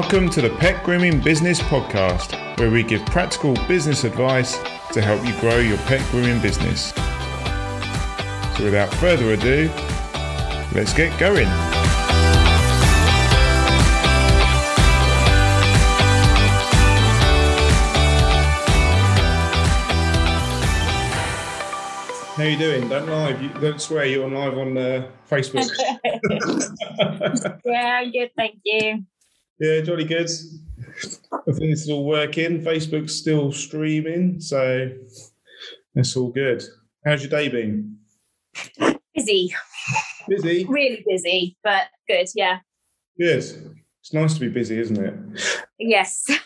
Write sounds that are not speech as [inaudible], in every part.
Welcome to the Pet Grooming Business Podcast, where we give practical business advice to help you grow your pet grooming business. So, without further ado, let's get going. How you doing? Don't lie. You, don't swear. You're live on uh, Facebook. [laughs] yeah, I'm good, thank you. Yeah, jolly good. I think this is all working. Facebook's still streaming, so that's all good. How's your day been? Busy, Busy. really busy, but good. Yeah. Good. It's nice to be busy, isn't it? Yes. [laughs]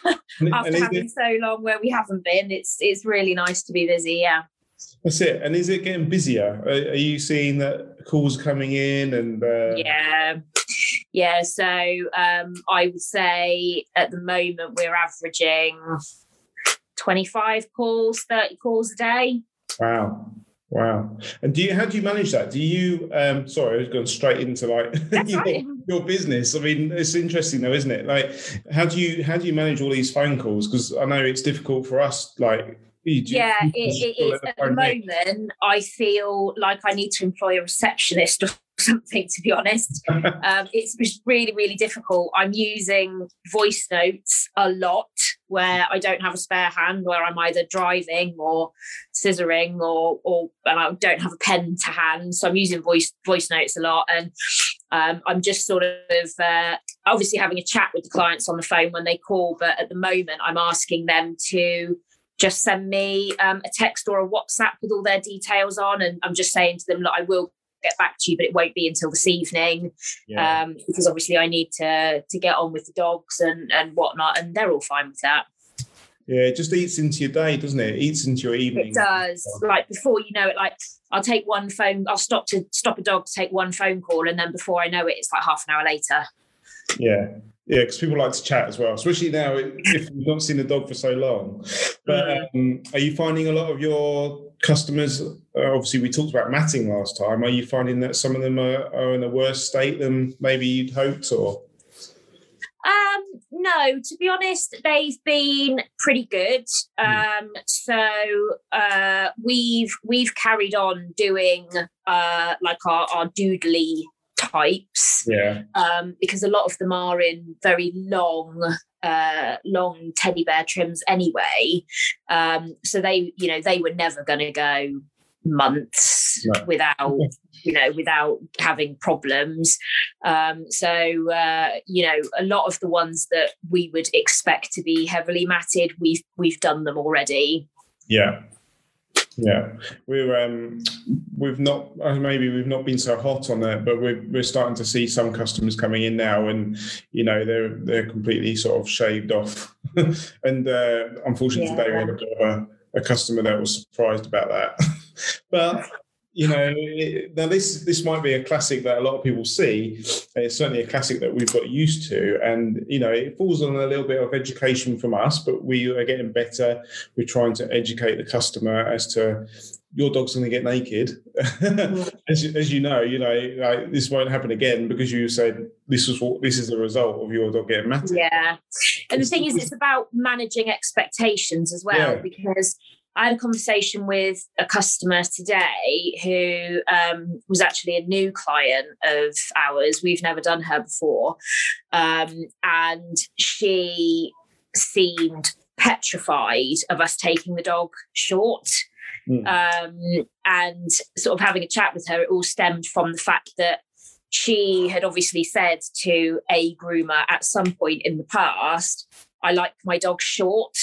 And- After and having it- so long where we haven't been, it's it's really nice to be busy. Yeah. that's it. And is it getting busier? Are, are you seeing that calls coming in and uh, Yeah. Yeah. So um, I would say at the moment we're averaging 25 calls, 30 calls a day. Wow. Wow. And do you how do you manage that? Do you um sorry, I was going straight into like [laughs] your, business. I mean, it's interesting though, isn't it? Like how do you how do you manage all these phone calls? Because I know it's difficult for us, like you- yeah, it, it is. At the moment, I feel like I need to employ a receptionist or something, to be honest. [laughs] um, it's really, really difficult. I'm using voice notes a lot where I don't have a spare hand, where I'm either driving or scissoring, or or and I don't have a pen to hand. So I'm using voice voice notes a lot, and um, I'm just sort of uh, obviously having a chat with the clients on the phone when they call. But at the moment, I'm asking them to just send me um, a text or a WhatsApp with all their details on, and I'm just saying to them, look, I will get back to you, but it won't be until this evening Yeah. um, because obviously I need to to get on with the dogs and and whatnot, and they're all fine with that. yeah, it just eats into your day, doesn't it? It eats into your evening. It does. Like before you know it, like I'll take one phone, I'll stop to stop a dog to take one phone call, and then before I know it, it's like half an hour later. Yeah. Yeah, because people like to chat as well, especially now if you've not seen the dog for so long. But um, are you finding a lot of your customers? Uh, obviously, we talked about matting last time. Are you finding that some of them are, are in a worse state than maybe you'd hoped, or Um, no, to be honest, they've been pretty good. Um, so uh, we've we've carried on doing uh, like our, our doodly types yeah, um, because a lot of them are in very long uh, long teddy bear trims anyway. Um, so they, you know, they were never going to go months No. without, [laughs] you know, without having problems. Um, so uh, you know, a lot of the ones that we would expect to be heavily matted, we've we've done them already. yeah, yeah? We're um, we've not uh, maybe we've not been so hot on that, but we're we're starting to see some customers coming in now, and you know they're they're completely sort of shaved off, [laughs] and uh, unfortunately Yeah. today we had a a, a customer that was surprised about that, [laughs] but. You know, it, now this this might be a classic that a lot of people see. It's certainly a classic that we've got used to, and you know, it falls on a little bit of education from us. But we are getting better. We're trying to educate the customer as to your dog's going to get naked. [laughs] as, you, as you know, you know, like this won't happen again because you said this was what this is the result of your dog getting matted. Yeah. And the thing is, it's about managing expectations as well, Yeah. because I had a conversation with a customer today who um, was actually a new client of ours. We've never done her before. Um, and she seemed petrified of us taking the dog short. Mm. Um, and sort of having a chat with her, it all stemmed from the fact that she had obviously said to a groomer at some point in the past, I like my dog short.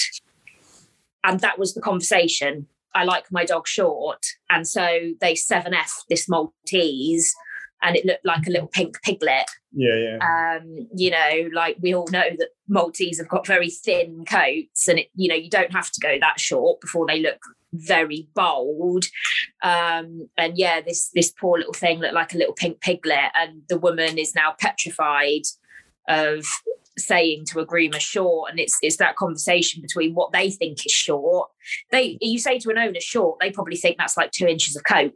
And that was the conversation. I like my dog short. And so they 7F this Maltese and it looked like a little pink piglet. Yeah, yeah. Um, you know, like we all know that Maltese have got very thin coats and it, you know, you don't have to go that short before they look very bold. Um, and yeah, this this poor little thing looked like a little pink piglet, and the woman is now petrified of saying to a groomer short and it's it's that conversation between what they think is short they you say to an owner short they probably think that's like two inches of coat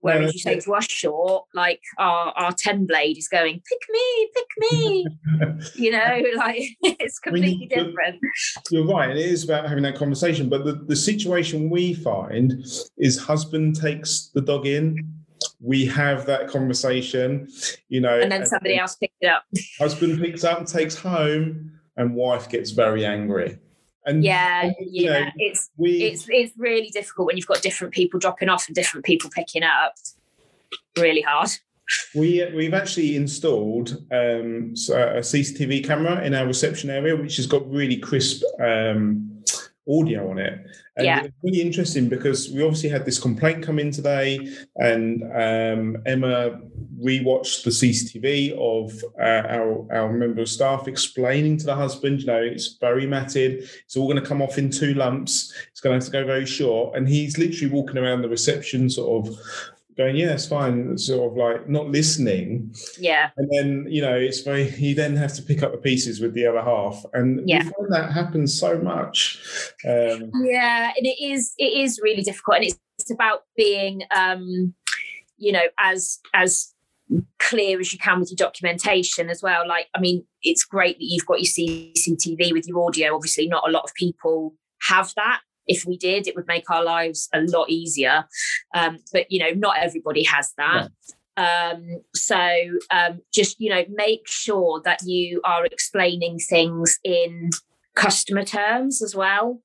Whereas No, you say to us short, like our our ten blade is going, pick me, pick me. [laughs] you know, [laughs] like it's completely but- different. You're right. It is about having that conversation. But the, the situation we find is husband takes the dog in. We have that conversation, you know, And then somebody else picks it up. [laughs] husband picks up and takes home, and wife gets very angry. And Yeah, and, you yeah. know, it's we it's it's really difficult when you've got different people dropping off and different people picking up. Really hard. We we've actually installed um, s- a CCTV camera in our reception area, which has got really crisp um, audio on it. And Yeah. it's really interesting because we obviously had this complaint come in today, and um, Emma rewatched the CCTV of uh, our our member of staff explaining to the husband, you know, it's very matted. It's all going to come off in two lumps. It's going to have to go very short, and he's literally walking around the reception, sort of going, yeah, it's fine, sort of like not listening. Yeah. And then, you know, it's very, you then have to pick up the pieces with the other half. And Yeah. we find that happens so much. Um, Yeah, and it is it is really difficult, and it's, it's about being, um, you know, as as clear as you can with your documentation as well. Like, I mean, it's great that you've got your CCTV with your audio. Obviously, not a lot of people have that. If we did, it would make our lives a lot easier. Um, but you know, not everybody has that. Um, so um, just you know, make sure that you are explaining things in customer terms as well.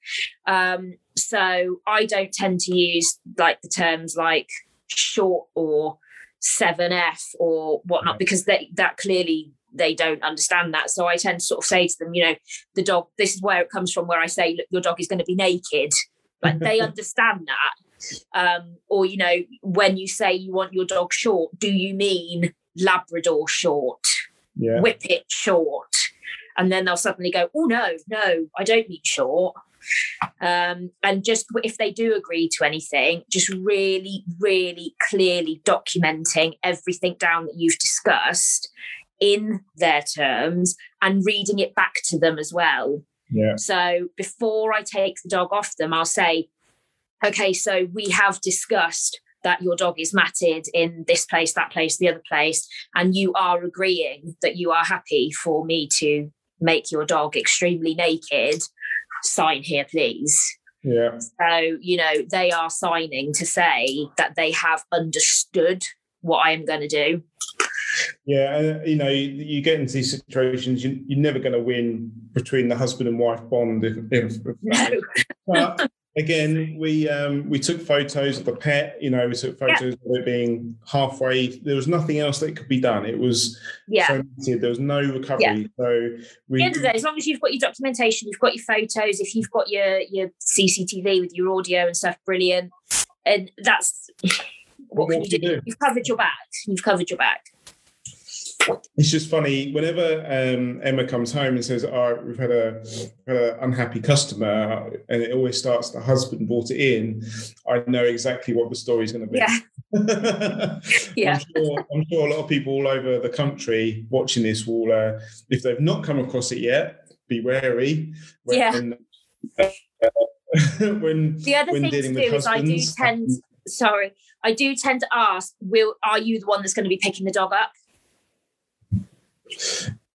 Um, so I don't tend to use like the terms like short or 7F or whatnot because they, that clearly they don't understand that. So I tend to sort of say to them, you know, the dog, this is where it comes from, where I say, look, your dog is going to be naked. Like they [laughs] understand that. Um, or, you know, when you say you want your dog short, do you mean Labrador short? yeah. whip it short. And then they'll suddenly go, oh, no, no, I don't mean short. Um, and just if they do agree to anything, just really, really clearly documenting everything down that you've discussed in their terms and reading it back to them as well. Yeah. So before I take the dog off them, I'll say, okay, so we have discussed that your dog is matted in this place, that place, the other place, and you are agreeing that you are happy for me to make your dog extremely naked. Sign here, please. Yeah. So, you know, they are signing to say that they have understood what I am going to do. Yeah, and you know, you, you get into these situations, you, you're never going to win between the husband and wife bond. If, if, No. but again, we um, we took photos of the pet. You know, we took photos of it being halfway. There was nothing else that could be done. It was Yeah. so. There was no recovery. So we the end of the day, as long as you've got your documentation, you've got your photos, if you've got your your CCTV with your audio and stuff, brilliant. And that's what What can you do? do? You've covered your back. You've covered your back. It's just funny whenever um, Emma comes home and says, "All right, we've had a, had an unhappy customer," and it always starts the husband brought it in. I know exactly what the story's going to be. Yeah. [laughs] Yeah. I'm, sure, I'm sure a lot of people all over the country watching this will, uh, if they've not come across it yet, be wary. When, Yeah. when [laughs] The other when thing to dealing do with is I do tend sorry, I do tend to ask, will are you the one that's going to be picking the dog up?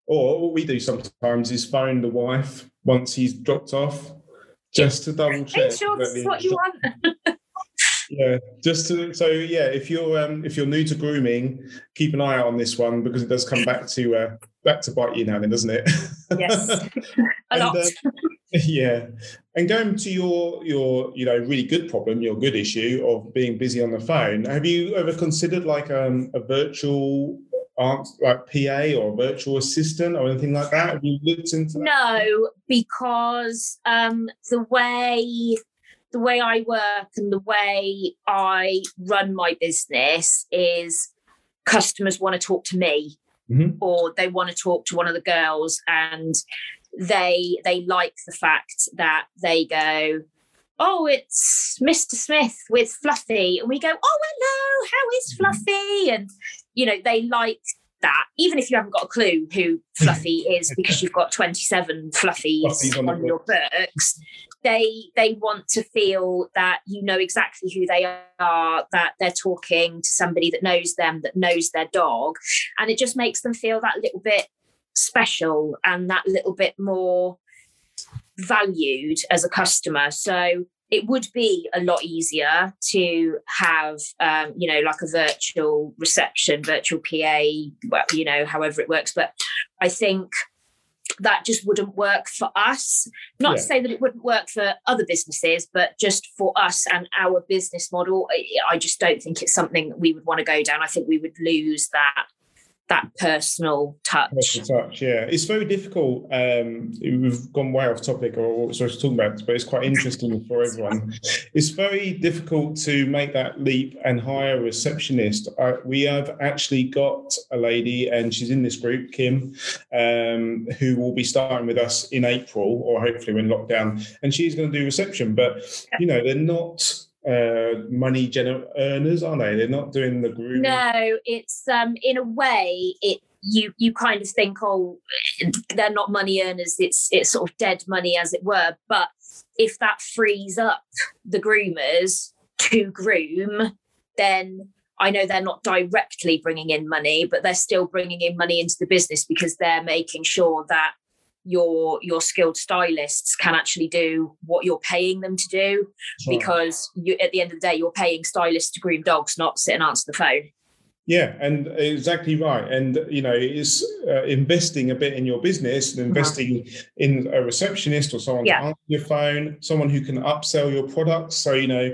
Or what we do sometimes is phone the wife once he's dropped off, just to double check. Make sure that this the is what you want. [laughs] Yeah, just to so yeah, if you're um, if you're new to grooming, keep an eye out on this one because it does come back to uh, back to bite you now, then doesn't it? [laughs] Yes. A And, lot. uh, [laughs] yeah, and going to your your you know really good problem, your good issue of being busy on the phone. Have you ever considered like um, a virtual aunt like PA or virtual assistant or anything like that? Have you looked into that? No, because um, the way the way I work and the way I run my business is customers want to talk to me Mhm. or they want to talk to one of the girls and they they like the fact that they go oh it's mr smith with fluffy and we go oh hello how is fluffy and you know they like that even if you haven't got a clue who fluffy [laughs] is because you've got 27 fluffies Fluffies on on, your books they they want to feel that you know exactly who they are that they're talking to somebody that knows them that knows their dog and it just makes them feel that little bit special and that little bit more valued as a customer. So it would be a lot easier to have um, you know like a virtual reception virtual pa well, you know however it works but i think that just wouldn't work for us. Not yeah. to say that it wouldn't work for other businesses, but just for us and our business model, I just don't think it's something that we would want to go down. I think we would lose that that personal touch. Personal touch, yeah. It's very difficult. Um, we've gone way off topic or what we're supposed to talk about, but it's quite interesting for everyone. It's very difficult to make that leap and hire a receptionist. Uh, we have actually got a lady, and she's in this group, Kim, um, who will be starting with us in April, or hopefully when lockdown, and she's going to do reception. But you know, they're not uh, money gener- earners, are they? They're not doing the grooming. No, it's um, in a way it you you kind of think, oh, they're not money earners. It's it's sort of dead money, as it were. But if that frees up the groomers to groom, then I know they're not directly bringing in money, but they're still bringing in money into the business because they're making sure that your your skilled stylists can actually do what you're paying them to do sure. because you at the end of the day you're paying stylists to groom dogs not sit and answer the phone yeah, and exactly right. And you know, it's uh, investing a bit in your business and uh-huh. investing uh-huh. in a receptionist or someone yeah. to answer your phone, someone who can upsell your products. So you know,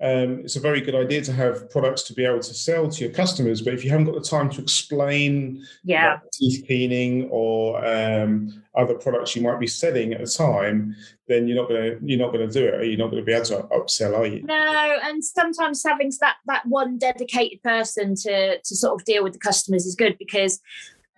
um, it's a very good idea to have products to be able to sell to your customers. But if you haven't got the time to explain, yeah, like teeth cleaning or um, other products you might be selling at a time, then you're not to you're not to do it. Or you're not to be able to upsell, are you? No, and sometimes having that that one dedicated person to to sort of deal with the customers is good because,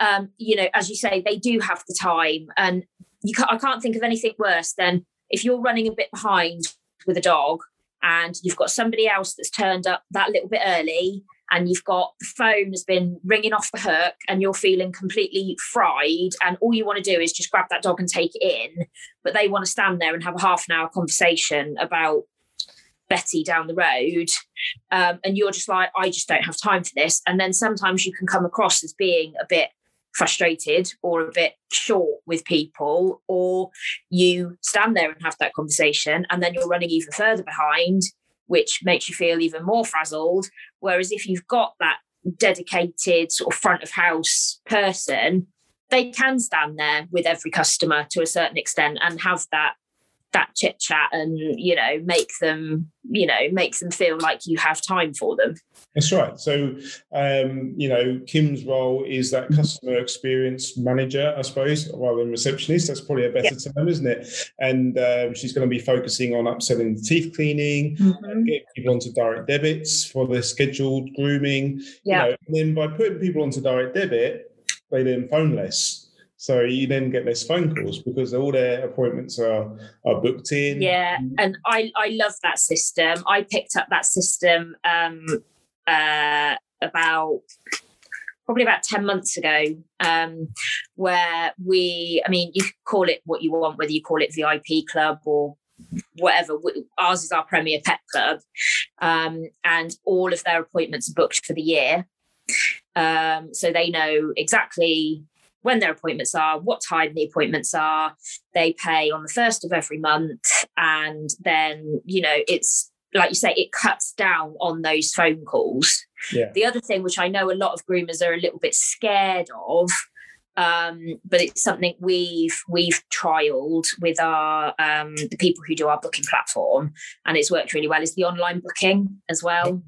um, you know, as you say, they do have the time, and you can't, I can't think of anything worse than if you're running a bit behind with a dog and you've got somebody else that's turned up that little bit early and you've got the phone has been ringing off the hook and you're feeling completely fried and all you want to do is just grab that dog and take it in but they want to stand there and have a half an hour conversation about betty down the road um, and you're just like i just don't have time for this and then sometimes you can come across as being a bit frustrated or a bit short with people or you stand there and have that conversation and then you're running even further behind which makes you feel even more frazzled. Whereas if you've got that dedicated sort of front of house person, they can stand there with every customer to a certain extent and have that that chit chat and you know make them you know make them feel like you have time for them. That's right. So um you know kim's role is that customer experience manager i suppose rather than receptionist. That's probably a better yeah. term isn't it? And um, she's going to be focusing on upselling the teeth cleaning mm-hmm. getting people onto direct debits for their scheduled grooming yeah. you know, and then by putting people onto direct debit they then phone less so you then get less phone calls because all their appointments are are booked in. Yeah, and I I love that system. I picked up that system um, uh, about probably about 10 months ago um, where we i mean you call it what you want whether you call it vip club or whatever ours is our premier pet club um, and all of their appointments are booked for the year um, so they know exactly when their appointments are, what time the appointments are. They pay on the first of every month. And then, you know, it's like you say, it cuts down on those phone calls. Yeah. The other thing, which I know a lot of groomers are a little bit scared of, um, but it's something we've we've trialed with our um, the people who do our booking platform, and it's worked really well. Is the online booking as well,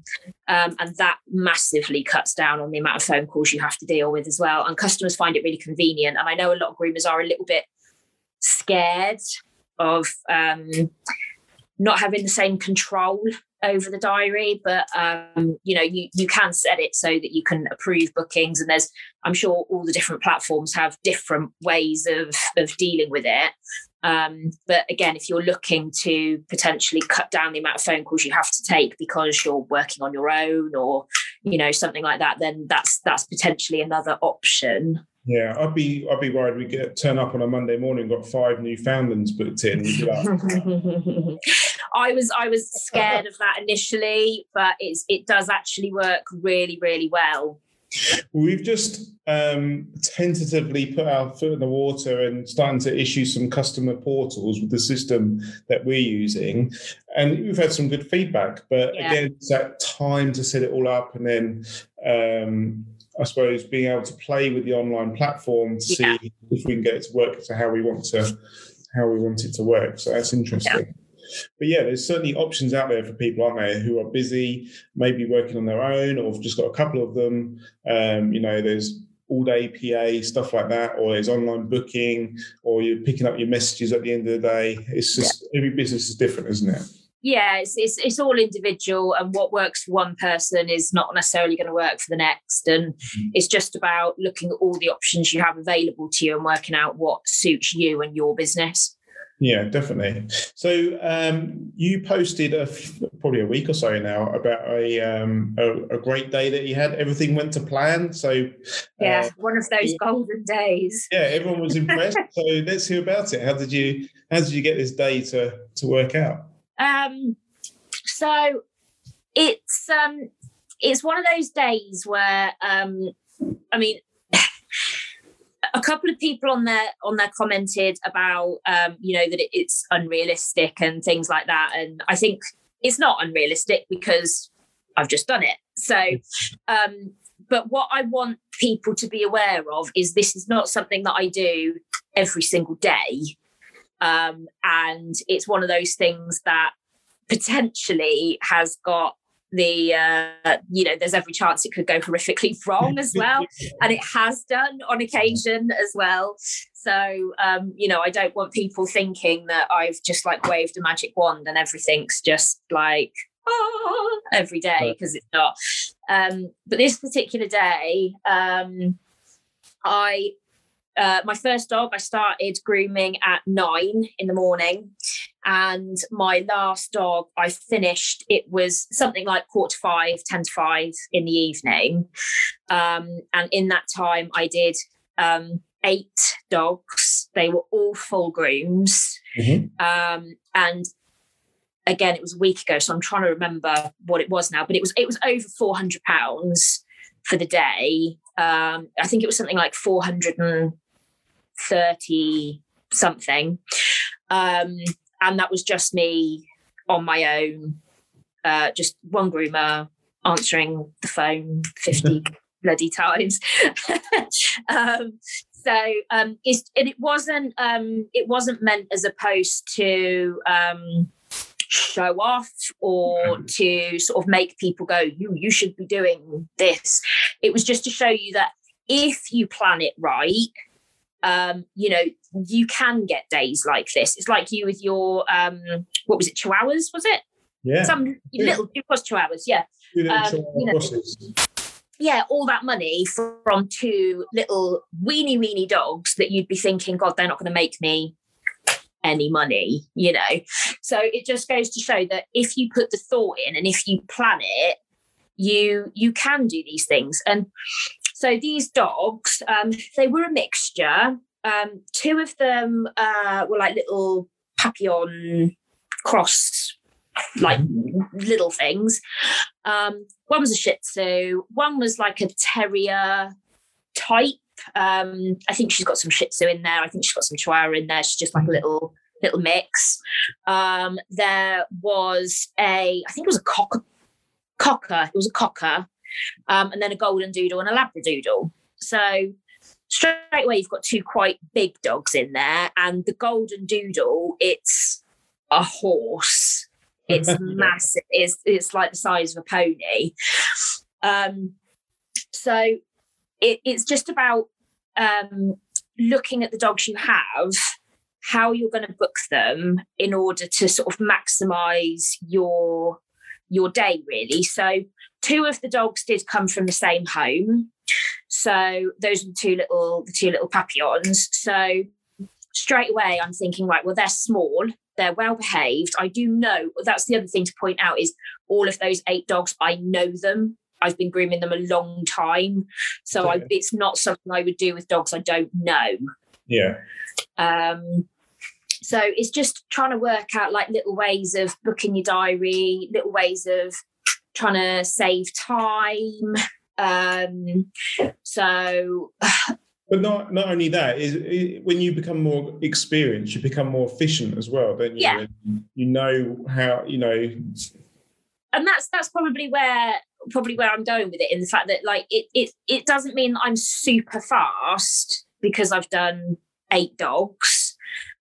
um, and that massively cuts down on the amount of phone calls you have to deal with as well. And customers find it really convenient. And I know a lot of groomers are a little bit scared of um, not having the same control over the diary but um, you know you you can set it so that you can approve bookings and there's i'm sure all the different platforms have different ways of of dealing with it. Um, but again if you're looking to potentially cut down the amount of phone calls you have to take because you're working on your own or you know something like that then that's that's potentially another option Yeah, I'd be I'd be worried we get turn up on a Monday morning, got five Newfoundlands booked in. [laughs] I was I was scared of that initially, but it's it does actually work really really well. We've just um, tentatively put our foot in the water and starting to issue some customer portals with the system that we're using, and we've had some good feedback. But yeah. again, it's that time to set it all up, and then um, I suppose being able to play with the online platform to yeah. see if we can get it to work to how we want to how we want it to work. So that's interesting. Yeah. But yeah, there's certainly options out there for people, aren't there, who are busy, maybe working on their own, or just got a couple of them. Um, you know, there's all day PA stuff like that, or there's online booking, or you're picking up your messages at the end of the day. It's just yeah. every business is different, isn't it? Yeah it's, it's, it's all individual and what works for one person is not necessarily going to work for the next and mm-hmm. it's just about looking at all the options you have available to you and working out what suits you and your business yeah, definitely. So um, you posted a, probably a week or so now about a, um, a, a great day that you had. Everything went to plan. So yeah, uh, one of those golden days. Yeah, everyone was impressed. [laughs] so let's hear about it. How did you How did you get this day to to work out? Um, so it's um, it's one of those days where um, I mean a couple of people on there on there commented about um, you know that it, it's unrealistic and things like that, and I think it's not unrealistic because I've just done it. So, um, but what I want people to be aware of is this is not something that I do every single day, um, and it's one of those things that potentially has got the uh, you know there's every chance it could go horrifically [laughs] wrong as well. [laughs] And it has done on occasion as well. So um, you know i don't want people thinking that i've just like waved a magic wand and everything's just like oh, every day because it's not. Um, but this particular day um, i uh, my first dog i started grooming at nine in the morning. And my last dog i finished it was something like quarter to five 10 to five in the evening. Um, and in that time i did um, eight dogs. They were all full grooms. Mm-hmm. um, and again it was a week ago so i'm trying to remember what it was now but it was it was over 400 pounds for the day. Um, i think it was something like 430 something. Um, and that was just me on my own, uh, just one groomer answering the phone 50 [laughs] bloody times. [laughs] um, so um, it's, and it wasn't um, it wasn't meant as opposed to um, show off or to sort of make people go you you should be doing this. It was just to show you that if you plan it right um, you know, you can get days like this. It's like you with your um, what was it, chihuahuas? Was it? Yeah. Some yeah. little it was chihuahuas, yeah. Um, you know, yeah, all that money from two little weeny weeny dogs that you'd be thinking, God, they're not going to make me any money, you know. So it just goes to show that if you put the thought in and if you plan it, you you can do these things. And so these dogs, um, they were a mixture. Um, two of them uh, were like little papillon cross, like little things. Um, one was a Shih Tzu. One was like a terrier type. Um, I think she's got some Shih Tzu in there. I think she's got some Chihuahua in there. She's just like a little little mix. Um, there was a, I think it was a cocker, cocker. It was a cocker um, and then a golden doodle and a labradoodle. So straight away you've got two quite big dogs in there, and the golden doodle it's a horse. It's [laughs] massive. It's it's like the size of a pony. Um, so it, it's just about um, looking at the dogs you have how you're going to book them in order to sort of maximize your your day really so two of the dogs did come from the same home. So those are the two little the two little papillons. So straight away I'm thinking, right, well, they're small, they're well behaved. I do know that's the other thing to point out is all of those eight dogs, I know them. I've been grooming them a long time. So I, it's not something I would do with dogs I don't know. Yeah. Um, so it's just trying to work out like little ways of booking your diary, little ways of trying to save time. Um, so but not not only that is, is, when you become more experienced you become more efficient as well don't you yeah. you know how you know and that's that's probably where probably where i'm going with it in the fact that like it it, it doesn't mean i'm super fast because i've done eight dogs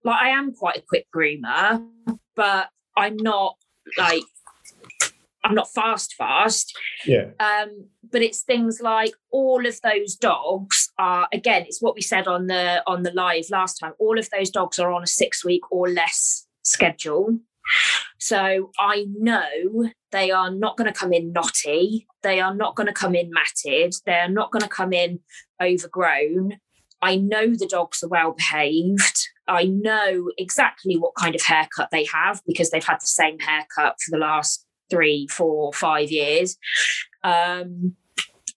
like i am quite a quick groomer but i'm not like I'm not fast, fast. Yeah. Um, but it's things like all of those dogs are again, it's what we said on the on the live last time. All of those dogs are on a six week or less schedule. So I know they are not going to come in knotty. They are not going to come in matted. They are not going to come in overgrown. I know the dogs are well behaved. I know exactly what kind of haircut they have because they've had the same haircut for the last three, four, five years. Um,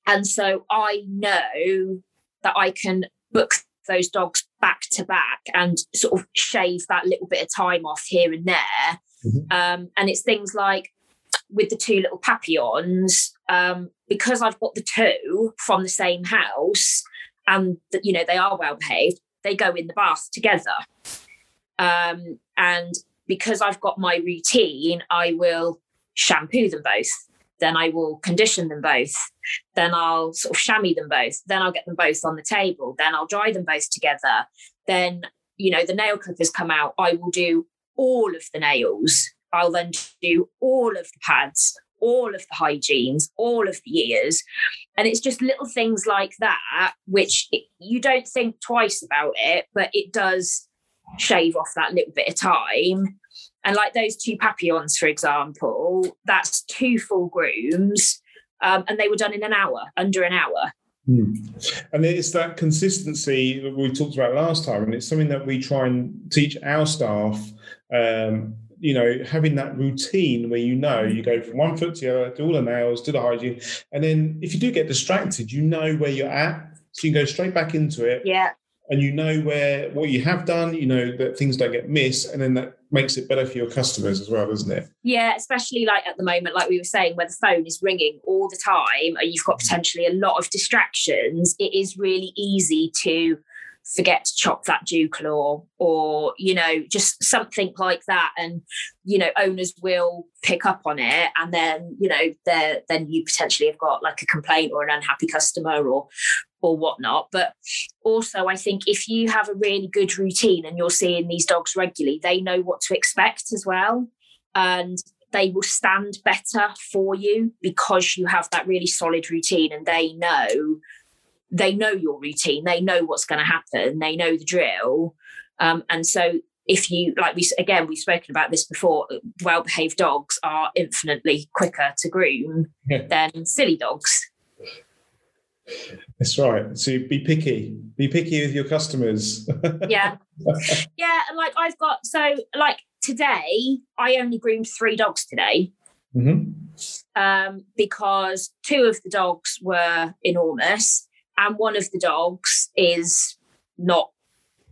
and so I know that I can book those dogs back to back and sort of shave that little bit of time off here and there. Mm-hmm. Um, and it's things like with the two little papillons, um, because I've got the two from the same house and that you know they are well behaved, they go in the bath together. Um, and because I've got my routine, I will shampoo them both. Then I will condition them both. Then I'll sort of chamois them both. Then I'll get them both on the table. Then I'll dry them both together. Then, you know, the nail clippers come out. I will do all of the nails. I'll then do all of the pads, all of the hygienes, all of the ears. And it's just little things like that, which it, you don't think twice about it, but it does shave off that little bit of time. And like those two papillons, for example, that's two full grooms. Um, and they were done in an hour, under an hour. Hmm. And it's that consistency that we talked about last time, and it's something that we try and teach our staff. Um, you know, having that routine where you know you go from one foot to the other, do all the nails, do the hygiene, and then if you do get distracted, you know where you're at, so you can go straight back into it. Yeah. And you know where what you have done, you know that things don't get missed, and then that makes it better for your customers as well, doesn't it? Yeah, especially like at the moment, like we were saying, where the phone is ringing all the time and you've got mm. potentially a lot of distractions, it is really easy to forget to chop that dew claw or you know just something like that and you know owners will pick up on it and then you know then you potentially have got like a complaint or an unhappy customer or or whatnot. But also, I think if you have a really good routine and you're seeing these dogs regularly, they know what to expect as well. And they will stand better for you because you have that really solid routine and they know they know your routine they know what's going to happen they know the drill um, and so if you like we again we've spoken about this before well behaved dogs are infinitely quicker to groom yeah. [laughs] than silly dogs that's right. So be picky. Be picky with your customers. [laughs] yeah. Yeah. And like I've got, so like today, I only groomed three dogs today. Mm-hmm. Um, because two of the dogs were enormous and one of the dogs is not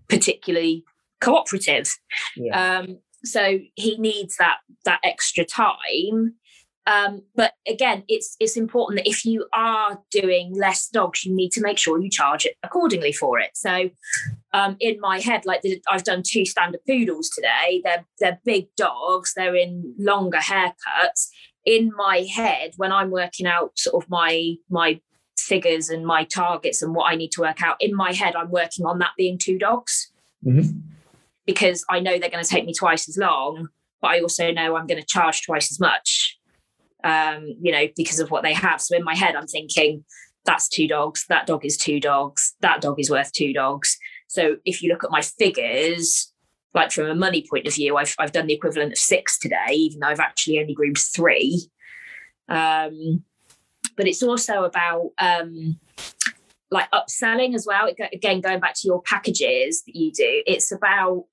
particularly cooperative. Yeah. Um, so he needs that that extra time um, but again, it's it's important that if you are doing less dogs, you need to make sure you charge it accordingly for it. So, um, in my head, like the, I've done two standard poodles today. They're they're big dogs. They're in longer haircuts. In my head, when I'm working out sort of my my figures and my targets and what I need to work out, in my head, I'm working on that being two dogs mm-hmm. because I know they're going to take me twice as long, but I also know I'm going to charge twice as much um, you know, because of what they have. So in my head, I'm thinking, that's two dogs, that dog is two dogs, that dog is worth two dogs. So if you look at my figures, like from a money point of view, I've, I've done the equivalent of six today, even though I've actually only groomed three. Um, but it's also about um, like upselling as well. Again, going back to your packages that you do, it's about,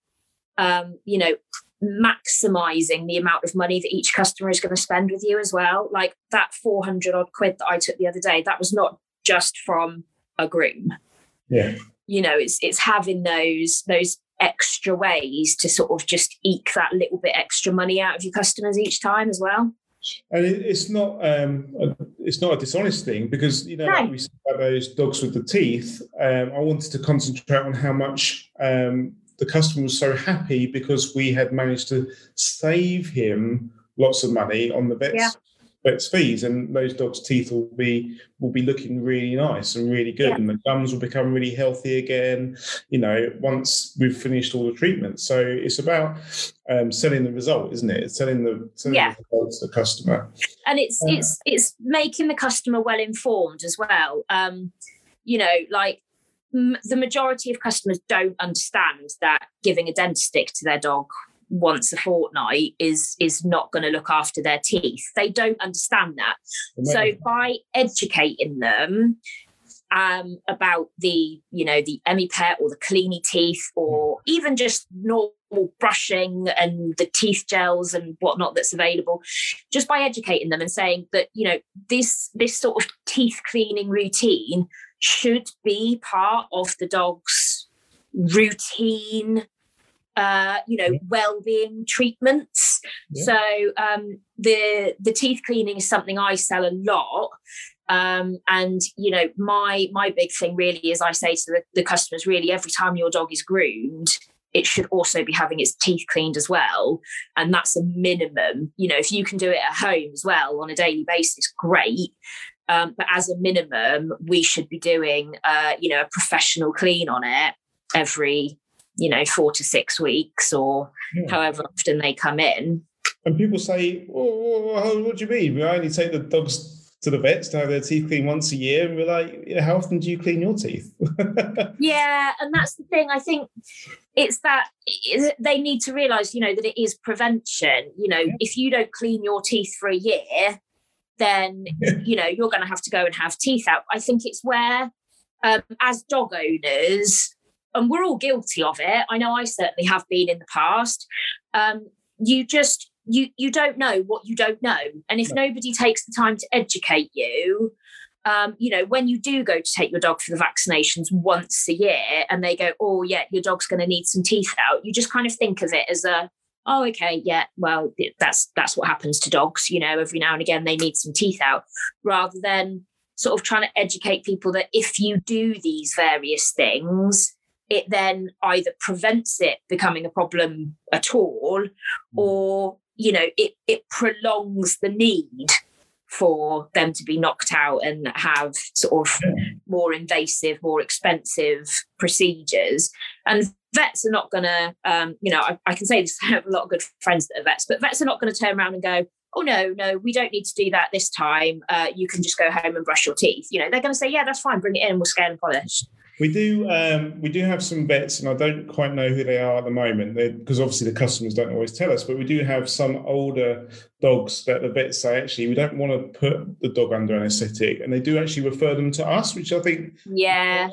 um, you know, maximizing the amount of money that each customer is going to spend with you as well. Like that 400 odd quid that I took the other day, that was not just from a groom. Yeah. You know, it's it's having those those extra ways to sort of just eke that little bit extra money out of your customers each time as well. And it's not um, it's not a dishonest thing because you know no. like we said about those dogs with the teeth. Um, I wanted to concentrate on how much um, the customer was so happy because we had managed to save him lots of money on the vet's yeah vet's fees, and those dogs' teeth will be will be looking really nice and really good, yeah. and the gums will become really healthy again. You know, once we've finished all the treatment. So it's about um, selling the result, isn't it? It's selling the selling yeah. the to the customer, and it's uh, it's it's making the customer well informed as well. Um, you know, like the majority of customers don't understand that giving a Dentastick to their dog once a fortnight is is not going to look after their teeth. They don't understand that. So by educating them um, about the you know the Emmi-pet or the cleany teeth or even just normal brushing and the teeth gels and whatnot that's available just by educating them and saying that you know this this sort of teeth cleaning routine should be part of the dog's routine uh, you know, well-being treatments. Yeah. So um, the the teeth cleaning is something I sell a lot. Um, and you know, my my big thing really is I say to the, the customers, really, every time your dog is groomed, it should also be having its teeth cleaned as well. And that's a minimum. You know, if you can do it at home as well on a daily basis, great. Um, but as a minimum, we should be doing, uh, you know, a professional clean on it every you know, four to six weeks or yeah. however often they come in. And people say, well, what do you mean? We only take the dogs to the vets to have their teeth cleaned once a year. And we're like, you know, how often do you clean your teeth? [laughs] yeah. And that's the thing. I think it's that they need to realize, you know, that it is prevention. You know, yeah. if you don't clean your teeth for a year, then, [laughs] you know, you're going to have to go and have teeth out. I think it's where, um, as dog owners, and we're all guilty of it. I know I certainly have been in the past. Um, you just you you don't know what you don't know, and if no. nobody takes the time to educate you, um, you know, when you do go to take your dog for the vaccinations once a year, and they go, "Oh yeah, your dog's going to need some teeth out," you just kind of think of it as a oh okay yeah well that's that's what happens to dogs you know every now and again they need some teeth out rather than sort of trying to educate people that if you do these various things it then either prevents it becoming a problem at all hmm. or you know it it prolongs the need for them to be knocked out and have sort of more invasive more expensive procedures. And vets are not going to um, you know I, I, can say this [laughs] i have a lot of good friends that are vets but vets are not going to turn around and go oh no no we don't need to do that this time. Uh, you can just go home and brush your teeth. You know they're going to say yeah that's fine bring it in we'll scale and polish we do um, we do have some vets, and I don't quite know who they are at the moment because obviously the customers don't always tell us. But we do have some older dogs that the vets say actually we don't want to put the dog under anaesthetic, and they do actually refer them to us, which I think yeah,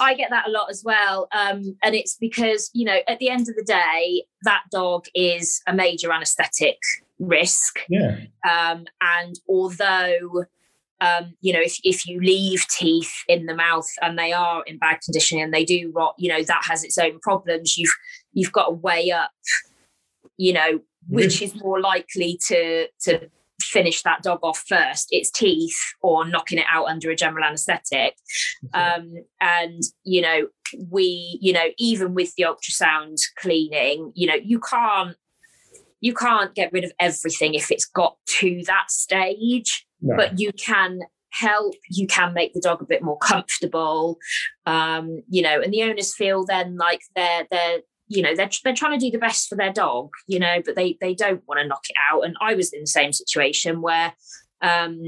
I get that a lot as well. Um, and it's because you know at the end of the day, that dog is a major anaesthetic risk. Yeah. Um, and although um, you know, if, if you leave teeth in the mouth and they are in bad condition and they do rot, you know, that has its own problems. You've you've got to weigh up, you know, which is more likely to to finish that dog off first, its teeth or knocking it out under a general anaesthetic. Um, and you know, we, you know, even with the ultrasound cleaning, you know, you can't you can't get rid of everything if it's got to that stage no. but you can help you can make the dog a bit more comfortable um you know and the owners feel then like they're they're you know they're, they're trying to do the best for their dog you know but they they don't want to knock it out. And i was in the same situation where um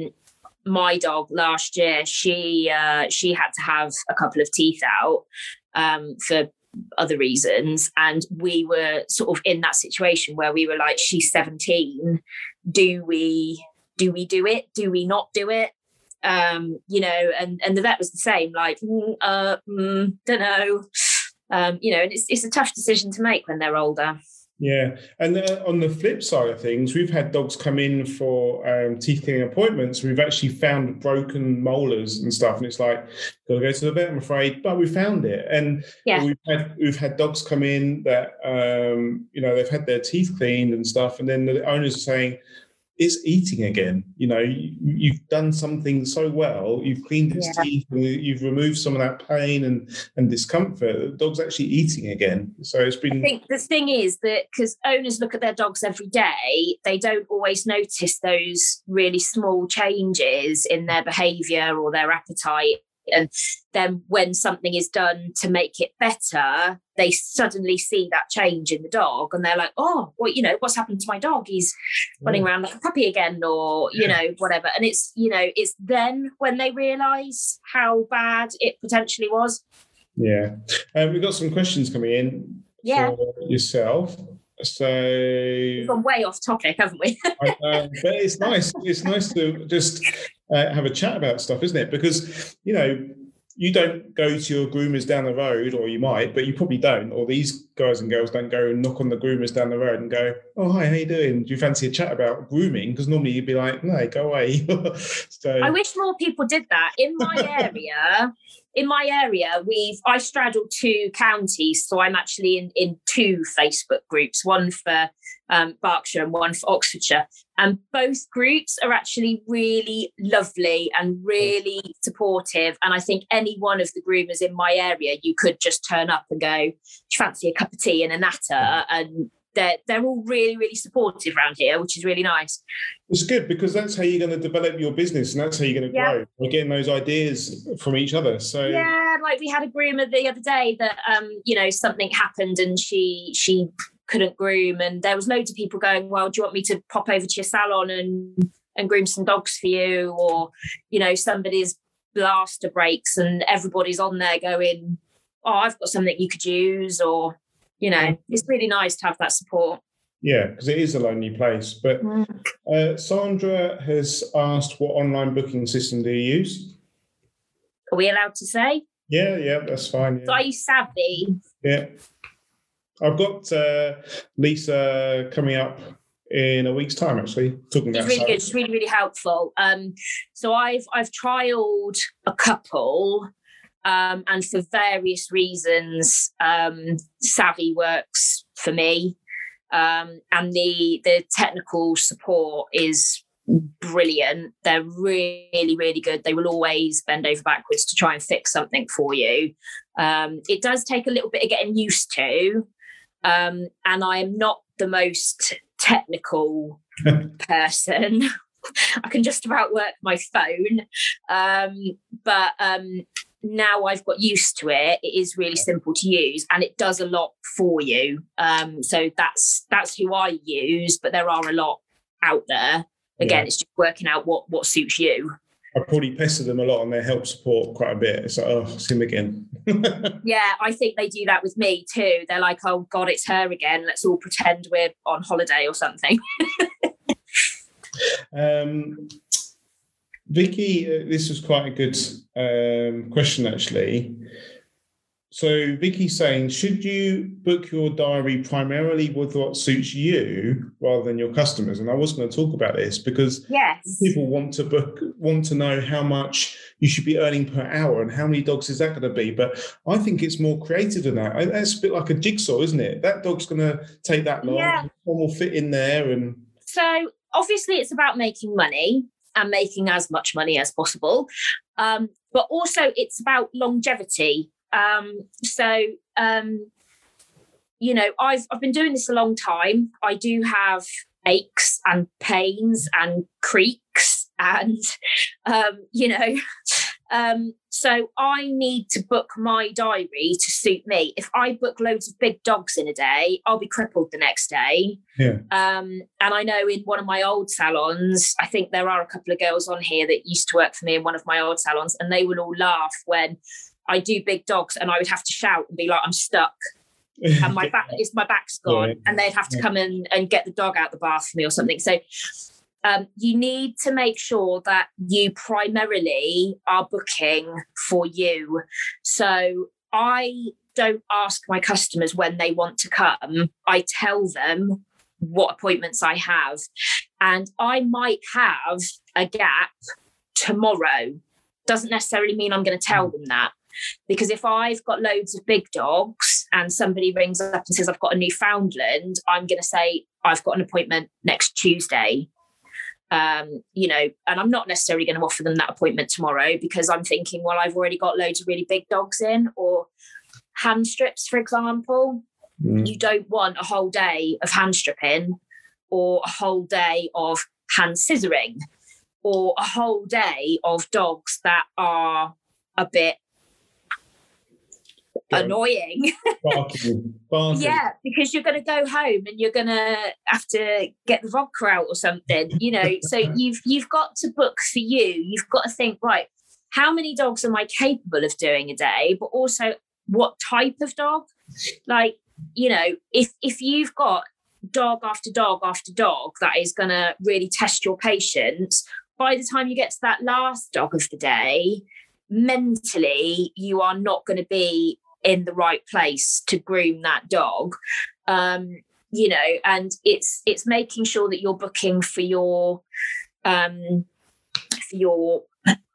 my dog last year she uh she had to have a couple of teeth out um for other reasons. And we were sort of in that situation where we were like she's 17 do we do we do it? Do we not do it? Um, you know, and and the vet was the same, like, mm, uh, mm, don't know. Um, you know, and it's it's a tough decision to make when they're older. Yeah, and uh, on the flip side of things, we've had dogs come in for um, teeth cleaning appointments. We've actually found broken molars and stuff, and it's like got to go to the vet. I'm afraid, but we found it. And yeah. we've had we've had dogs come in that um, you know they've had their teeth cleaned and stuff, and then the owners are saying, it's eating again. You know, you, have done something so well. You've cleaned its yeah. teeth and you've removed some of that pain and and discomfort. The dog's actually eating again. So it's been. I think the thing is that because owners look at their dogs every day, they don't always notice those really small changes in their behaviour or their appetite and then when something is done to make it better they suddenly see that change in the dog and they're like oh well you know what's happened to my dog? He's running around like a puppy again or you know whatever. And it's you know it's then when they realize how bad it potentially was. Yeah. Um, we've got some questions coming in yeah. yourself so we've gone way off topic, haven't we? [laughs] but it's nice. It's nice to just uh, have a chat about stuff, isn't it? Because you know you don't go to your groomers down the road, or you might, but you probably don't. Or these guys and girls don't go and knock on the groomers down the road and go, "Oh, hi, how you doing? Do you fancy a chat about grooming?" Because normally you'd be like, "No, go away." [laughs] so I wish more people did that in my [laughs] area in my area, we've I straddle two counties, so I'm actually in in two Facebook groups, one for um, Berkshire and one for Oxfordshire, and both groups are actually really lovely and really supportive. And I think any one of the groomers in my area, you could just turn up and go, fancy a cup of tea and a natter, and they're they're all really really supportive around here, which is really nice. It's good because that's how you're going to develop your business, and that's how you're going to yeah. grow. We're getting those ideas from each other. So yeah, like we had a groomer the other day that um you know something happened and she she couldn't groom, and there was loads of people going, well, do you want me to pop over to your salon and and groom some dogs for you, or you know somebody's blaster breaks and everybody's on there going, oh, I've got something you could use, or you know, it's really nice to have that support. Yeah, because it is a lonely place. But mm. uh, Sandra has asked, what online booking system do you use? Are we allowed to say? Yeah, yeah, that's fine. Yeah. So I use Savvy. Yeah. I've got uh, Lisa coming up in a week's time actually talking about it's really good it's really really helpful um so i've i've trialed a couple um, and for various reasons, um, Savvy works for me. Um, and the the technical support is brilliant. They're really, really good. They will always bend over backwards to try and fix something for you. Um, it does take a little bit of getting used to. Um, and I am not the most technical [laughs] person. [laughs] I can just about work my phone. Um, but um, now I've got used to it, it is really simple to use and it does a lot for you. Um, so that's that's who I use, but there are a lot out there. Again, yeah. it's just working out what what suits you. I probably pester them a lot on their help support quite a bit. It's like, oh, it's him again. [laughs] yeah, I think they do that with me too. They're like, oh God, it's her again. Let's all pretend we're on holiday or something. [laughs] um, Vicky, uh, this was quite a good um, question actually. So Vicky's saying, should you book your diary primarily with what suits you rather than your customers? And I was going to talk about this because yes. people want to book, want to know how much you should be earning per hour and how many dogs is that going to be. But I think it's more creative than that. That's a bit like a jigsaw, isn't it? That dog's going to take that long. Yeah. One will fit in there, and so obviously it's about making money and making as much money as possible. Um, but also, it's about longevity. Um, so, um, you know, I've I've been doing this a long time. I do have aches and pains and creaks, and um, you know, um, so I need to book my diary to suit me. If I book loads of big dogs in a day, I'll be crippled the next day. Yeah. Um, and I know in one of my old salons, I think there are a couple of girls on here that used to work for me in one of my old salons, and they would all laugh when I do big dogs and I would have to shout and be like, I'm stuck. and my [laughs] back is my back's gone. Yeah. And they'd have to come in and get the dog out the bath for me or something. So um, you need to make sure that you primarily are booking for you. So I don't ask my customers when they want to come. I tell them what appointments I have. And I might have a gap tomorrow. Doesn't necessarily mean I'm going to tell them that. Because if I've got loads of big dogs and somebody rings up and says, I've got a Newfoundland, I'm going to say, I've got an appointment next Tuesday. Um, you know, and I'm not necessarily going to offer them that appointment tomorrow because I'm thinking, well, I've already got loads of really big dogs in, or hand strips, for example. Mm. You don't want a whole day of hand stripping or a whole day of hand scissoring or a whole day of dogs that are a bit annoying. [laughs] barking, barking. yeah, because you're going to go home and you're going to have to get the vodka out or something, you know. [laughs] so you've you've got to book for you. You've got to think right. How many dogs am I capable of doing a day? But also, what type of dog? Like, you know, if if you've got dog after dog after dog that is going to really test your patience, by the time you get to that last dog of the day, mentally you are not going to be in the right place to groom that dog. Um, you know, and it's it's making sure that you're booking for your um for your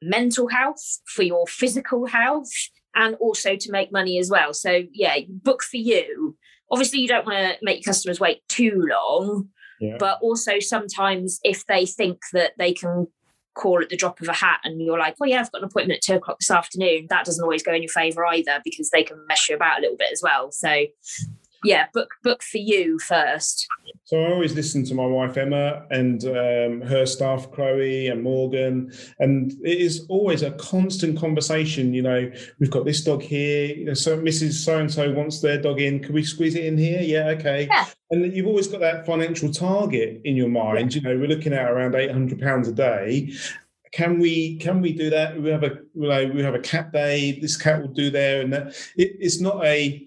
mental health, for your physical health, and also to make money as well. So yeah, book for you. Obviously, you don't want to make customers wait too long, yeah. but also sometimes if they think that they can call at the drop of a hat and you're like, oh yeah, I've got an appointment at two o'clock this afternoon, that doesn't always go in your favour either because they can mess you about a little bit as well. So yeah, book book for you first. So I always listen to my wife Emma and um, her staff Chloe and Morgan, and it is always a constant conversation. You know, we've got this dog here. You know, so Mrs. So and So wants their dog in. Can we squeeze it in here? Yeah, okay. Yeah. And you've always got that financial target in your mind. Yeah. You know, we're looking at around eight hundred pounds a day can we can we do that we have a you know, we have a cat day this cat will do there and that it, it's not a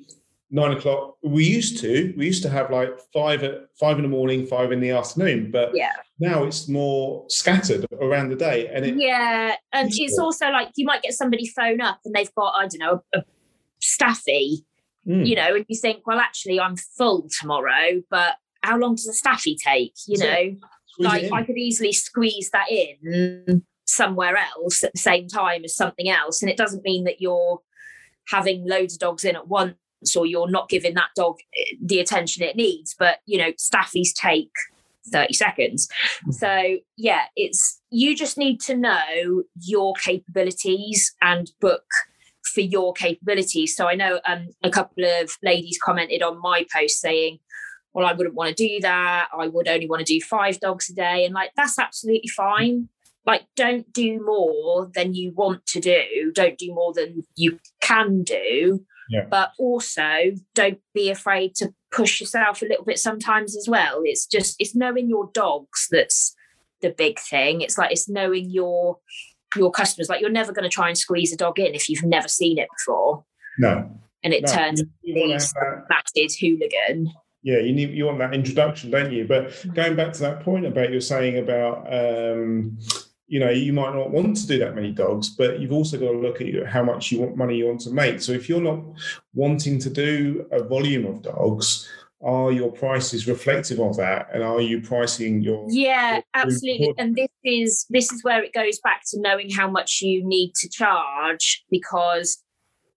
nine o'clock. We used to, we used to have like five at five in the morning, five in the afternoon, but yeah, now it's more scattered around the day. And it, yeah, and it's also like you might get somebody phone up and they've got I don't know a, a staffy, mm. you know, and you think, well, actually, I'm full tomorrow, but how long does a staffy take? You so, know, like I could easily squeeze that in somewhere else at the same time as something else, and it doesn't mean that you're having loads of dogs in at once or you're not giving that dog eh, the attention it needs. But, you know, staffies take 30 seconds. Hmm. So, yeah, it's you just need to know your capabilities and book for your capabilities. So, I know um, a couple of ladies commented on my post saying, well, I wouldn't want to do that. I would only want to do five dogs a day. And like, that's absolutely fine. Like, don't do more than you want to do. Don't do more than you can do yeah. but also don't be afraid to push yourself a little bit sometimes as well. It's just it's knowing your dogs that's the big thing. It's like it's knowing your your customers. Like you're never going to try and squeeze a dog in if you've never seen it before. No. And it no. turns these massive hooligan. Yeah you need you want that introduction don't you? But going back to that point about you're saying about um you know you might not want to do that many dogs but you've also got to look at how much you want money you want to make so if you're not wanting to do a volume of dogs are your prices reflective of that and are you pricing your yeah your absolutely and this is this is where it goes back to knowing how much you need to charge because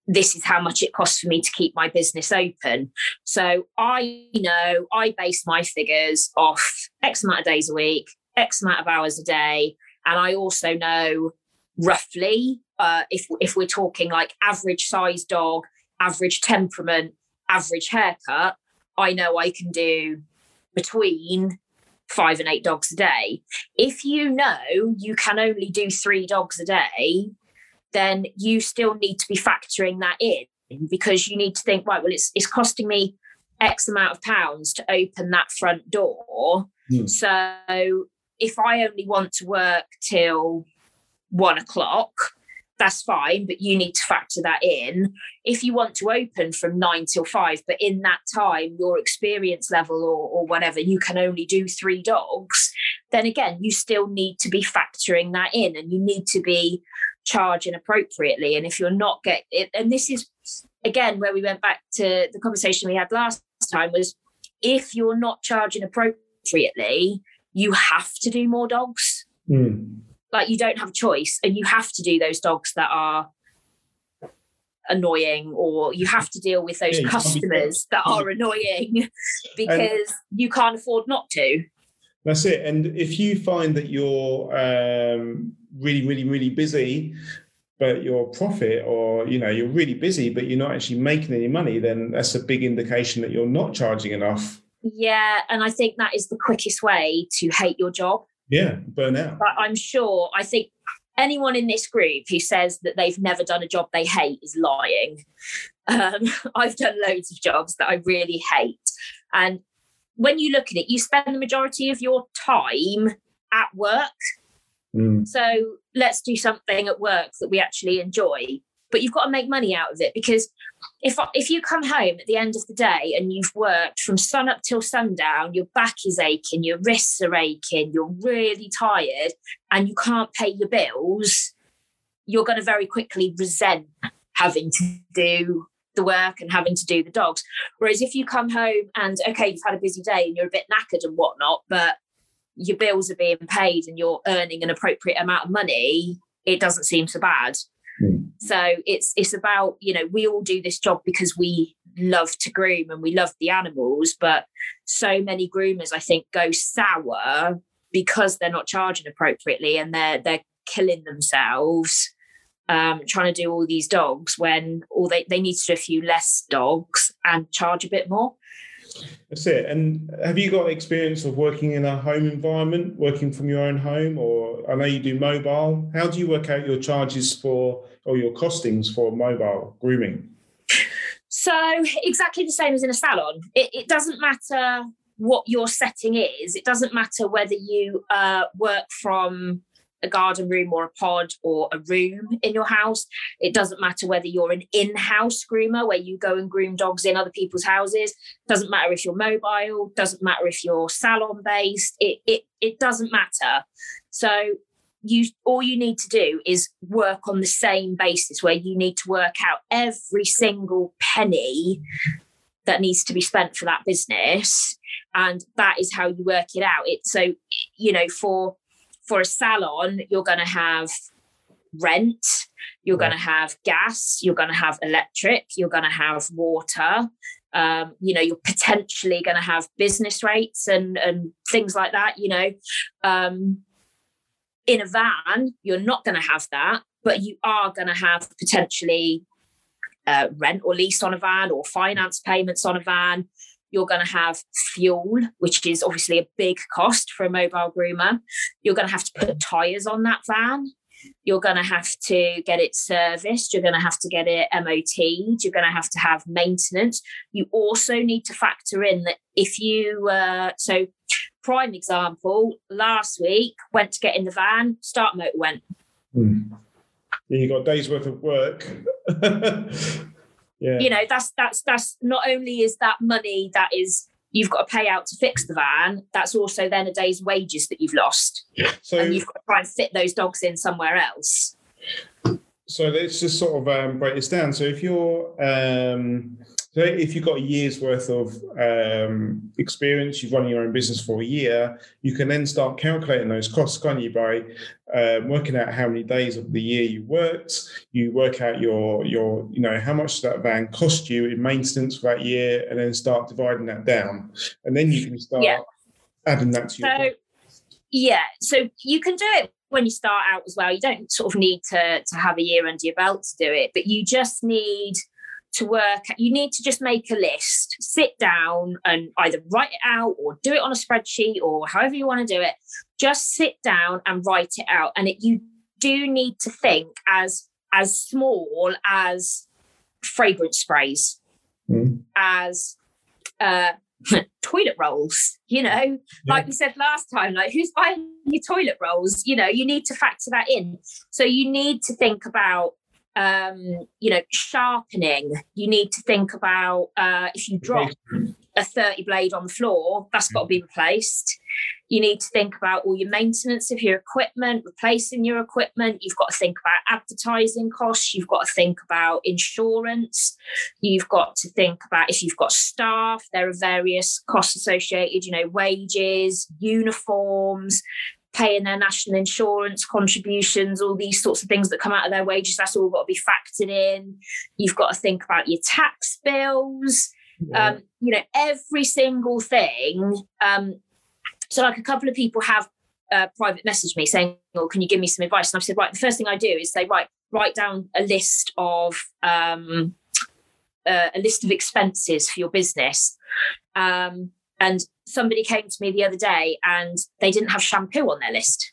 this is how much it costs for me to keep my business open. So I know I base my figures off X amount of days a week, X amount of hours a day. And I also know roughly uh, if if we're talking like average size dog, average temperament, average haircut, I know I can do between five and eight dogs a day. If you know you can only do three dogs a day, then you still need to be factoring that in because you need to think, right, well, it's it's costing me X amount of pounds to open that front door. Mm. So if I only want to work till one o'clock, that's fine, but you need to factor that in. If you want to open from nine till five, but in that time, your experience level or, or whatever, you can only do three dogs, then again, you still need to be factoring that in and you need to be charging appropriately. And if you're not getting it, and this is again, where we went back to the conversation we had last time was if you're not charging appropriately, you have to do more dogs. Mm. Like you don't have a choice, and you have to do those dogs that are annoying, or you have to deal with those Yeah, customers that are annoying [laughs] because you can't afford not to. That's it. And if you find that you're um, really, really, really busy, but your profit, or you know, you're really busy, but you're not actually making any money, then that's a big indication that you're not charging enough. Yeah, and I think that is the quickest way to hate your job. Yeah, burn out. But I'm sure, I think anyone in this group who says that they've never done a job they hate is lying. Um, [laughs] I've done loads of jobs that I really hate. And when you look at it, you spend the majority of your time at work. Mm. So let's do something at work that we actually enjoy. But you've got to make money out of it because if if you come home at the end of the day and you've worked from sun up till sundown, your back is aching, your wrists are aching, you're really tired, and you can't pay your bills, you're going to very quickly resent having to do the work and having to do the dogs. Whereas if you come home and okay, you've had a busy day and you're a bit knackered and whatnot, but your bills are being paid and you're earning an appropriate amount of money, it doesn't seem so bad. So it's it's about you know we all do this job because we love to groom and we love the animals, but so many groomers I think go sour because they're not charging appropriately and they're they're killing themselves um, trying to do all these dogs when all they, they need to do a few less dogs and charge a bit more. That's it. And have you got experience of working in a home environment, working from your own home, or I know you do mobile? How do you work out your charges for or your costings for mobile grooming? So exactly the same as in a salon. It, it doesn't matter what your setting is. It doesn't matter whether you uh, work from a garden room or a pod or a room in your house. It doesn't matter whether you're an in-house groomer where you go and groom dogs in other people's houses. Doesn't matter if you're mobile. Doesn't matter if you're salon based. It it it doesn't matter. So you all you need to do is work on the same basis where you need to work out every single penny that needs to be spent for that business and that is how you work it out. It so you know for for a salon you're going to have rent you're going to have gas you're going to have electric you're going to have water um, you know you're potentially going to have business rates and and things like that you know um, in a van you're not going to have that but you are going to have potentially uh, rent or lease on a van or finance payments on a van you're going to have fuel, which is obviously a big cost for a mobile groomer. You're going to have to put tyres on that van. You're going to have to get it serviced. You're going to have to get it MOT'd. You're going to have to have maintenance. You also need to factor in that if you, uh, so prime example, last week went to get in the van, start motor went. Yeah, you got a day's worth of work. [laughs] yeah. you know that's that's that's not only is that money that is you've got to pay out to fix the van that's also then a day's wages that you've lost So and you've got to try and fit those dogs in somewhere else So let's just sort of um, break this down. So if you're, um, so if you've got a year's worth of um, experience, you've run your own business for a year, you can then start calculating those costs, can't you? By um, working out how many days of the year you worked, you work out your your, you know, how much that van cost you in maintenance for that year, and then start dividing that down, and then you can start Yeah. adding that to your. so yeah so you can do it when you start out as well you don't sort of need to to have a year under your belt to do it but you just need to work you need to just make a list sit down and either write it out or do it on a spreadsheet or however you want to do it. Just sit down and write it out and it, you do need to think as as small as fragrance sprays. Mm. as uh [laughs] toilet rolls you know? Like we said last time like who's buying your toilet rolls? You know you need to factor that in. So you need to think about um you know sharpening you need to think about uh if you drop a 30 blade on the floor, that's got to be replaced. You need to think about all your maintenance of your equipment, replacing your equipment. You've got to think about advertising costs. You've got to think about insurance. You've got to think about if you've got staff, there are various costs associated, you know, wages, uniforms, paying their national insurance contributions, all these sorts of things that come out of their wages, that's all got to be factored in. You've got to think about your tax bills, yeah. um, you know, every single thing. Um, so, like a couple of people have uh, private messaged me saying, "Oh, can you give me some advice?" And I've said, "Right, the first thing I do is say, right, write down a list of um, uh, a list of expenses for your business." Um, and somebody came to me the other day and they didn't have shampoo on their list.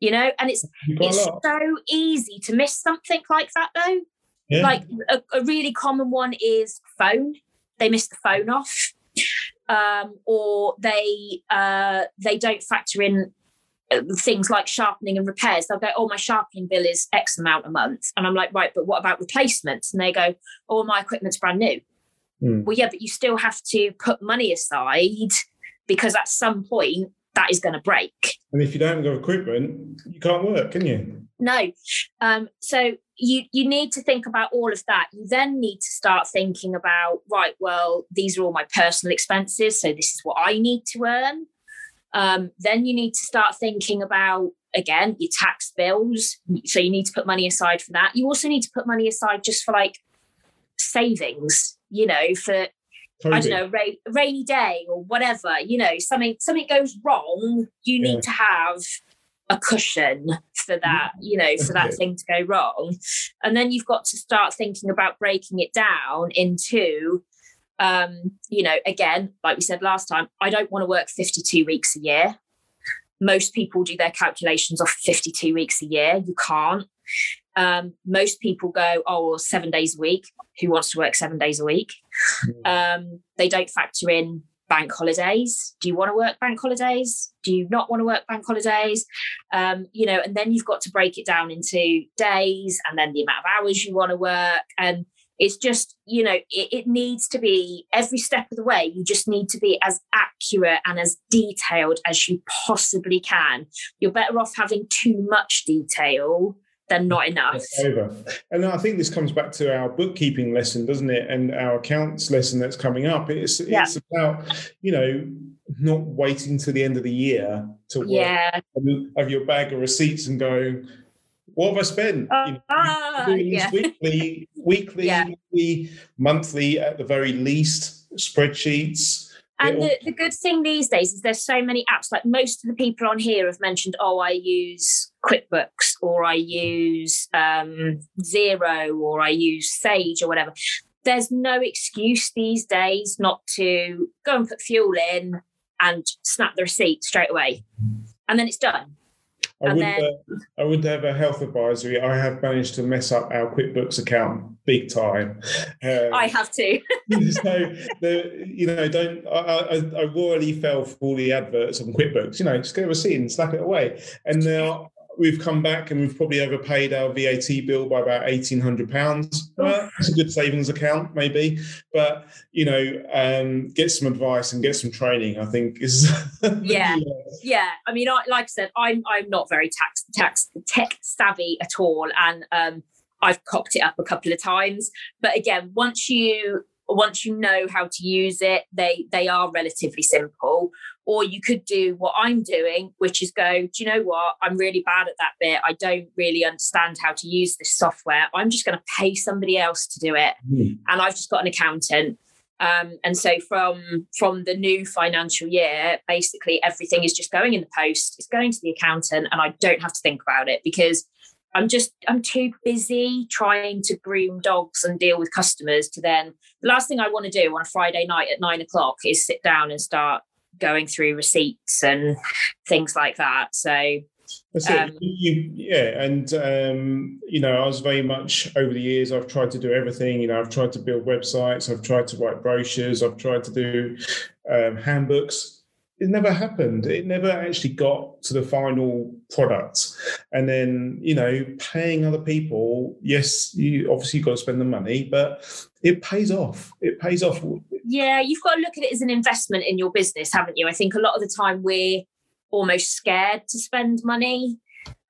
You know, and it's it's so easy to miss something like that though. Yeah. Like a, a, really common one is phone. They miss the phone off, um, or they uh, they don't factor in uh, things like sharpening and repairs. They'll go, "Oh, my sharpening bill is X amount a month," and I'm like, "Right, but what about replacements?" And they go, "Oh, my equipment's brand new." Mm. Well, yeah, but you still have to put money aside because at some point that is going to break. And if you don't have equipment, you can't work, can you? No. Um, so you you need to think about all of that. You then need to start thinking about right. Well, these are all my personal expenses, so this is what I need to earn. Um, then you need to start thinking about again your tax bills. So you need to put money aside for that. You also need to put money aside just for like savings you know, for I don't know, rain, rainy day or whatever, you know, something something goes wrong, you need to have a cushion for that, you know, for that thing to go wrong. And then you've got to start thinking about breaking it down into um, you know, again, like we said last time, I don't want to work 52 weeks a year. Most people do their calculations off 52 weeks a year. You can't. Um, most people go, oh, well, seven days a week. Who wants to work seven days a week? Hmm. Um, they don't factor in bank holidays. Do you want to work bank holidays? Do you not want to work bank holidays? Um, you know, and then you've got to break it down into days and then the amount of hours you want to work. And it's just, you know, it, it needs to be every step of the way, you just need to be as accurate and as detailed as you possibly can. You're better off having too much detail than not enough. And I think this comes back to our bookkeeping lesson, doesn't it? And our accounts lesson that's coming up. It's yeah. it's about, you know, not waiting to the end of the year to work, yeah. have your bag of receipts and going, what have I spent? Uh, you know, uh, yeah. weekly, weekly, yeah. weekly, monthly at the very least, spreadsheets and the, the good thing these days is there's so many apps. Like most of the people on here have mentioned, oh, I use QuickBooks or I use um, Xero or I use Sage or whatever. There's no excuse these days not to go and put fuel in and snap the receipt straight away. And then it's done. I would, then, uh, I would have a health advisory. I have managed to mess up our QuickBooks account big time. Um, I have too. [laughs] [laughs] so, the, you know, don't. I, I, I royally fell for all the adverts on QuickBooks. You know, just get a receipt and slap it away. And now we've come back and we've probably overpaid our VAT bill by about eighteen hundred pounds. Well, it's a good savings account, maybe, but you know, um, get some advice and get some training. I think is [laughs] yeah, yeah. I mean, I, like I said, I'm I'm not very tax tax tech savvy at all, and um, I've cocked it up a couple of times. But again, once you once you know how to use it, they they are relatively simple. Or you could do what I'm doing, which is go, do you know what? I'm really bad at that bit. I don't really understand how to use this software. I'm just going to pay somebody else to do it. Mm. And I've just got an accountant. Um, and so from from the new financial year, basically everything is just going in the post. It's going to the accountant, and I don't have to think about it because I'm just I'm too busy trying to groom dogs and deal with customers to then the last thing I want to do on a Friday night at nine o'clock is sit down and start going through receipts and things like that. So that's um, it. You, yeah, and um, you know, I was very much over the years. I've tried to do everything. You know, I've tried to build websites. I've tried to write brochures. I've tried to do um, handbooks. it never happened. It never actually got to the final product. And then, you know, paying other people, yes, you obviously you've got to spend the money, but it pays off. It pays off. Yeah, you've got to look at it as an investment in your business, haven't you? I think a lot of the time we're almost scared to spend money.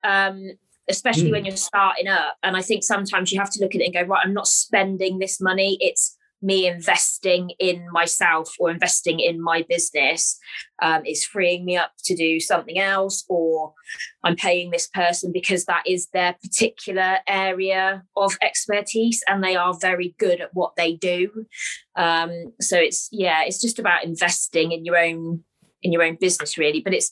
Um, especially mm. when you're starting up. And I think sometimes you have to look at it and go, right, I'm not spending this money. It's me investing in myself or investing in my business um, is freeing me up to do something else, or I'm paying this person because that is their particular area of expertise and they are very good at what they do. Um, so it's, yeah, it's just about investing in your own in your own business really but it's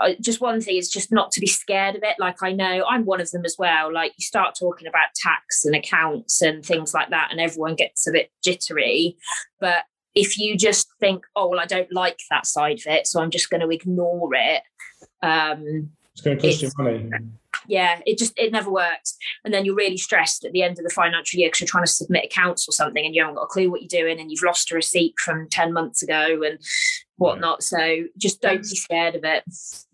uh, just one thing is just not to be scared of it like i know i'm one of them as well like you start talking about tax and accounts and things like that and everyone gets a bit jittery but if you just think oh well i don't like that side of it so i'm just going to ignore it um it's going to cost you money yeah, it just it never works. And then you're really stressed at the end of the financial year because you're trying to submit accounts or something and you haven't got a clue what you're doing and you've lost a receipt from 10 months ago and whatnot. So just don't be scared of it.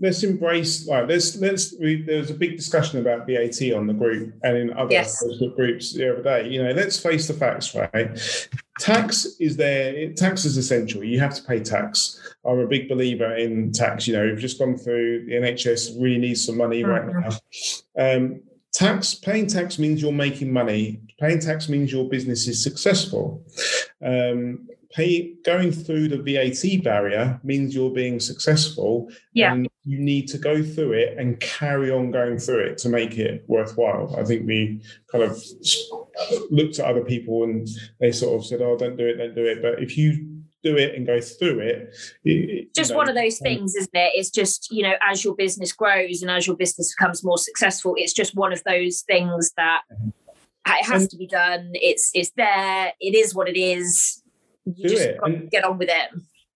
Let's embrace like let's let's we, there was a big discussion about VAT on the group and in other yes. groups the other day. You know, let's face the facts, right? Tax is there. Tax is essential. You have to pay tax. I'm a big believer in tax. You know, we've just gone through the NHS really needs some money right mm-hmm. now. Um, tax paying tax means you're making money. Paying tax means your business is successful. Um, pay going through the VAT barrier means you're being successful. Yeah. And you need to go through it and carry on going through it to make it worthwhile. I think we kind of looked at other people and they sort of said, "Oh, don't do it, don't do it." But if you do it and go through it. it just you know, one of those things, isn't it? It's just, you know, as your business grows and as your business becomes more successful, it's just one of those things that mm-hmm. it has to be done. It's it's there. It is what it is you do it. and get on with it.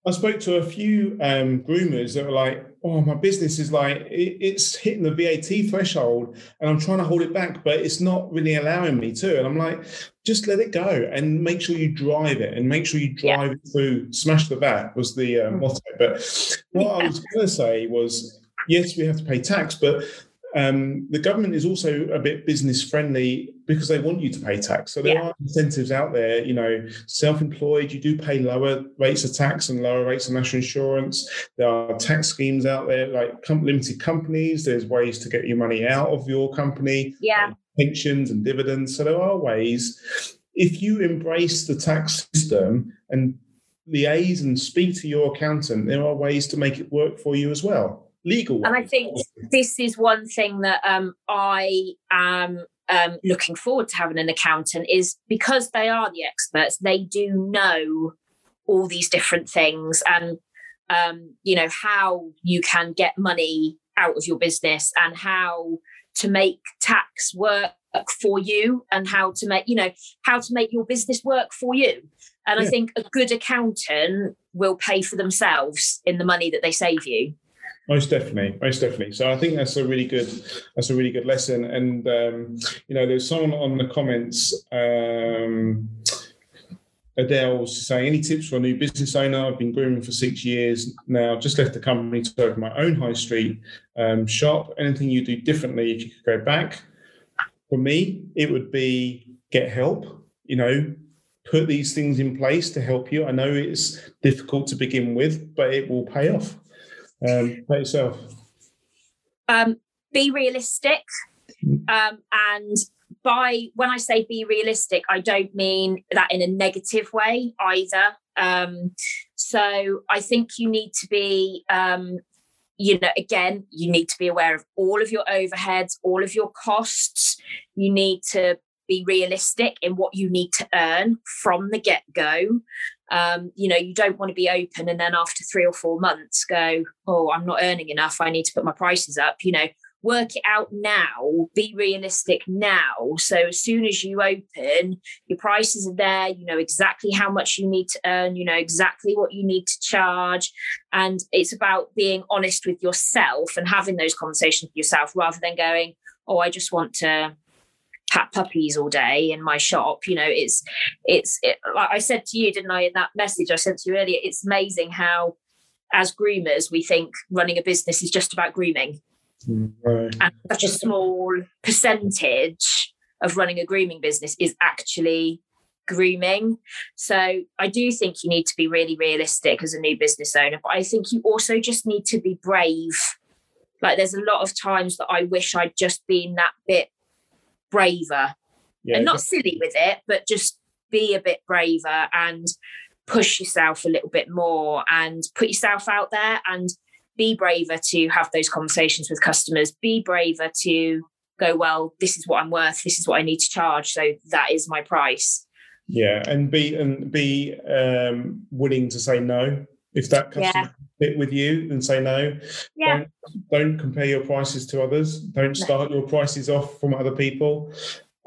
I spoke to a few um, groomers that were like, "Oh, my business is like it, it's hitting the VAT threshold, and I'm trying to hold it back, but it's not really allowing me to." And I'm like, "Just let it go, and make sure you drive it, and make sure you drive yeah. it through. Smash the VAT was the uh, motto." But what yeah. I was going to say was, yes, we have to pay tax, but um, the government is also a bit business friendly because they want you to pay tax. So there yeah. are incentives out there. You know, self-employed, you do pay lower rates of tax and lower rates of national insurance. There are tax schemes out there, like limited companies. There's ways to get your money out of your company. Yeah, pensions and dividends. So there are ways. If you embrace the tax system and liaise and speak to your accountant, there are ways to make it work for you as well legal. And I think this is one thing that um, I am um, looking forward to having an accountant is because they are the experts, they do know all these different things and um, you know how you can get money out of your business and how to make tax work for you and how to make you know how to make your business work for you and yeah. i think a good accountant will pay for themselves in the money that they save you most definitely, most definitely. So I think that's a really good, that's a really good lesson. And um, you know, there's someone on the comments. Um, Adele's saying, any tips for a new business owner? I've been grooming for six years now. Just left the company to open my own high street um, shop. Anything you do differently if you could go back? For me, it would be get help. You know, put these things in place to help you. I know it's difficult to begin with, but it will pay off. Um, about yourself? Um, be realistic. Um, and by when I say be realistic, I don't mean that in a negative way either. Um, so I think you need to be, um, you know, again, you need to be aware of all of your overheads, all of your costs. You need to be realistic in what you need to earn from the get go. Um, you know, you don't want to be open and then after three or four months go, oh, I'm not earning enough. I need to put my prices up. You know, work it out now, be realistic now. So as soon as you open, your prices are there, you know exactly how much you need to earn, you know exactly what you need to charge. And it's about being honest with yourself and having those conversations with yourself rather than going, oh, I just want to pat puppies all day in my shop you know it's it's it, like i said to you didn't i in that message i sent to you earlier it's amazing how as groomers, we think running a business is just about grooming. Mm, right. And such a small percentage of running a grooming business is actually grooming. So I do think you need to be really realistic as a new business owner, but I think you also just need to be brave. Like there's a lot of times that I wish I'd just been that bit braver Yeah, and not silly with it, but just be a bit braver and push yourself a little bit more and put yourself out there and be braver to have those conversations with customers. Be braver to go, well, this is what I'm worth. This is what I need to charge. So that is my price. yeah, and be and be um, willing to say no if that Yeah. Fit with you, and say no. Yeah. Don't, don't compare your prices to others. Don't start your prices off from other people.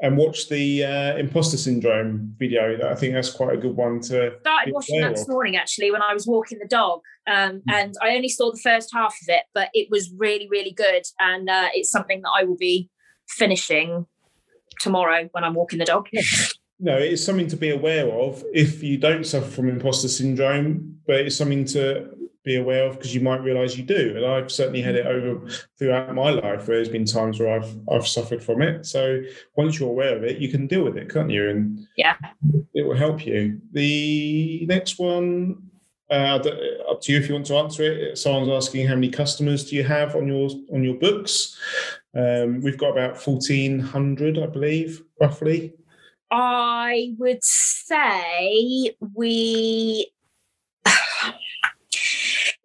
And watch the uh, imposter syndrome video. I think that's quite a good one to. started watching that this morning actually when I was walking the dog, um, and I only saw the first half of it, but it was really, really good, and uh, it's something that I will be finishing tomorrow when I'm walking the dog. No, it's something to be aware of if you don't suffer from imposter syndrome, but it's something to be aware of because you might realize you do. And I've certainly had it over throughout my life where there's been times where I've I've suffered from it. So once you're aware of it, you can deal with it, can't you? And Yeah. it will help you. The next one, uh, up to you if you want to answer it. Someone's asking how many customers do you have on your on your books? Um, we've got about fourteen hundred, I believe, roughly. I would say we.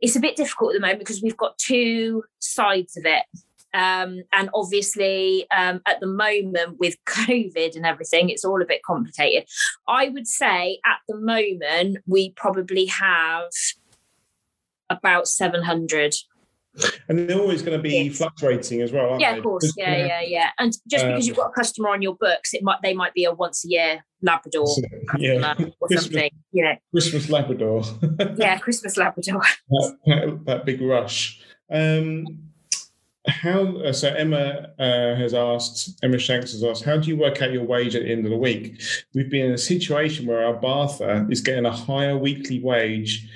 It's a bit difficult at the moment because we've got two sides of it. Um, and obviously, um, at the moment with [laughs] COVID and everything, it's all a bit complicated. I would say at the moment, we probably have about 700 And they're always going to be Yes. fluctuating as well, aren't yeah they? of course Because, yeah yeah yeah and just because Um, you've got a customer on your books it might they might be a once a year labrador Yeah, or Christmas- something you know Christmas Labrador. [laughs] yeah christmas labrador [laughs] that, that, that big rush. Um, how uh, so? Emma uh, has asked. Emma Shanks has asked, "How do you work out your wage at the end of the week?" We've been in a situation where our bather is getting a higher weekly wage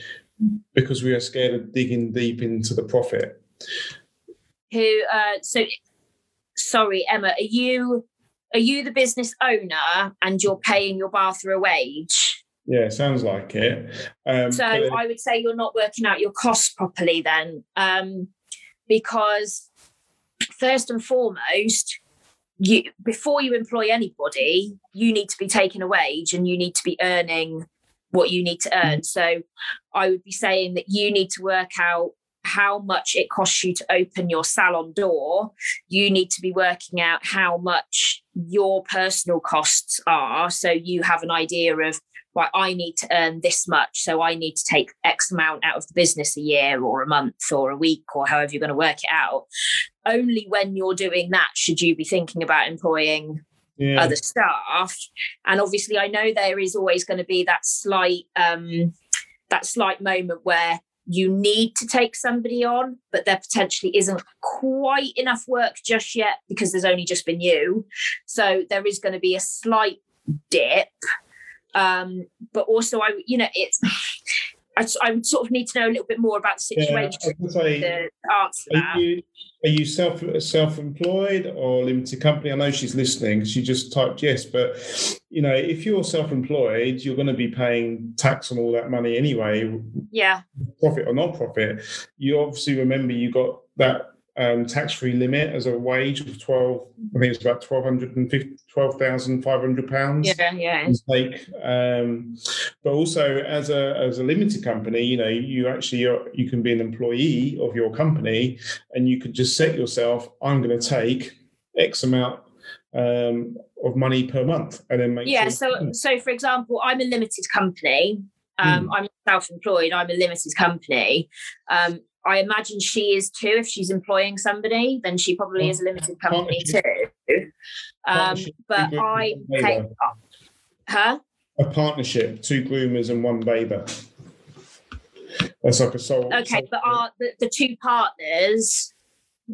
because we are scared of digging deep into the profit. who uh so sorry emma are you are you the business owner and you're paying your bather a wage Yeah, sounds like it. Um, so i would say you're not working out your costs properly then um because first and foremost you before you employ anybody you need to be taking a wage and you need to be earning what you need to earn. Mm. So i would be saying that you need to work out how much it costs you to open your salon door. You need to be working out how much your personal costs are. So you have an idea of right i need to earn this much so i need to take x amount out of the business a year or a month or a week or however you're going to work it out. Only when you're doing that should you be thinking about employing yeah. other staff. And obviously i know there is always going to be that slight um that slight moment where you need to take somebody on but there potentially isn't quite enough work just yet because there's only just been you. So there is going to be a slight dip. Um but also i you know it's I, I would sort of need to know a little bit more about the Yeah, situation I say, to answer that Are you are you self self employed or limited company? I know she's listening. She just typed yes, but you know, if you're self employed, you're going to be paying tax on all that money anyway, yeah profit or not profit. You obviously remember you got that um, tax free limit as a wage of twelve. I think it's about twelve hundred and fifty, twelve thousand five hundred pounds yeah yeah take. Um, but also as a as a limited company, you know, you actually are, you can be an employee of your company, and you could just set yourself. I'm going to take X amount um, of money per month, and then make yeah sure- so so for example i'm a limited company um, i'm self-employed i'm a limited company um, i imagine she is too if she's employing somebody then she probably is a limited company too um, but i take huh a partnership, two groomers and one bather. That's like a sole. okay sole- but are the, the two partners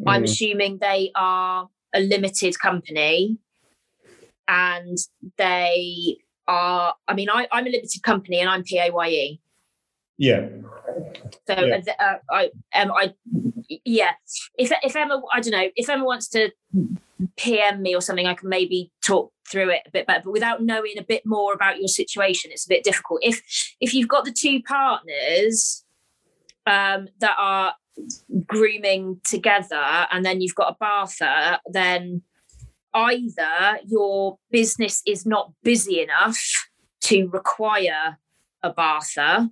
i'm Mm. assuming they are a limited company and they are i mean I, i'm a limited company and i'm paye Yeah. So Yeah. uh, I, um, I, yeah. If if Emma, I don't know, if Emma wants to PM me or something, I can maybe talk through it a bit better. But without knowing a bit more about your situation, it's a bit difficult. If if you've got the two partners um, that are grooming together, and then you've got a bather, then either your business is not busy enough to require a bather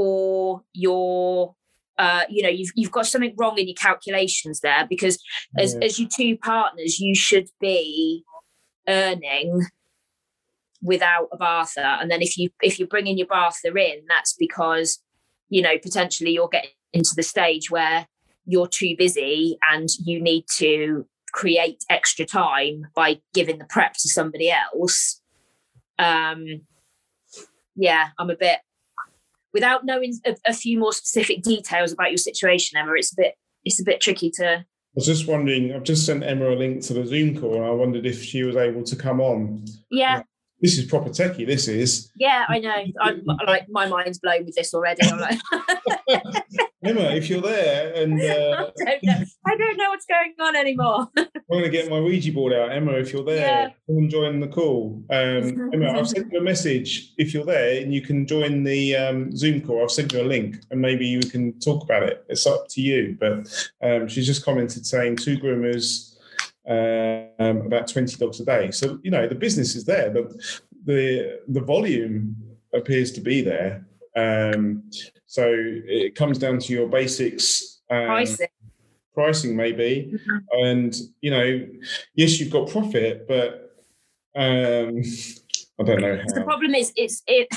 or you're uh, you know you've, you've got something wrong in your calculations there because as, Yeah. as your two partners you should be earning without a bather and then if you if you're bringing your bather in that's because you know potentially you're getting into the stage where you're too busy and you need to create extra time by giving the prep to somebody else um yeah i'm a bit without knowing a, a few more specific details about your situation emma it's a bit it's a bit tricky to I was just wondering, I've just sent Emma a link to the Zoom call and I wondered if she was able to come on. yeah This is proper techie, this is. yeah i know i'm like my mind's blown with this already i'm like [laughs] Emma, if you're there and uh, [laughs] I don't know. I don't know what's going on anymore. [laughs] I'm going to get my Ouija board out. Emma, if you're there, Yeah. come and join the call. Um, Emma, I've sent you a message. If you're there and you can join the um, Zoom call, I've sent you a link and maybe you can talk about it. It's up to you. But um, she's just commented saying two groomers, um, about 20 dogs a day. So, you know, the business is there. but the, the volume appears to be there. Um, so it comes down to your basics. Um, Pricing. pricing maybe and you know yes you've got profit but um i don't know The problem is, it's it.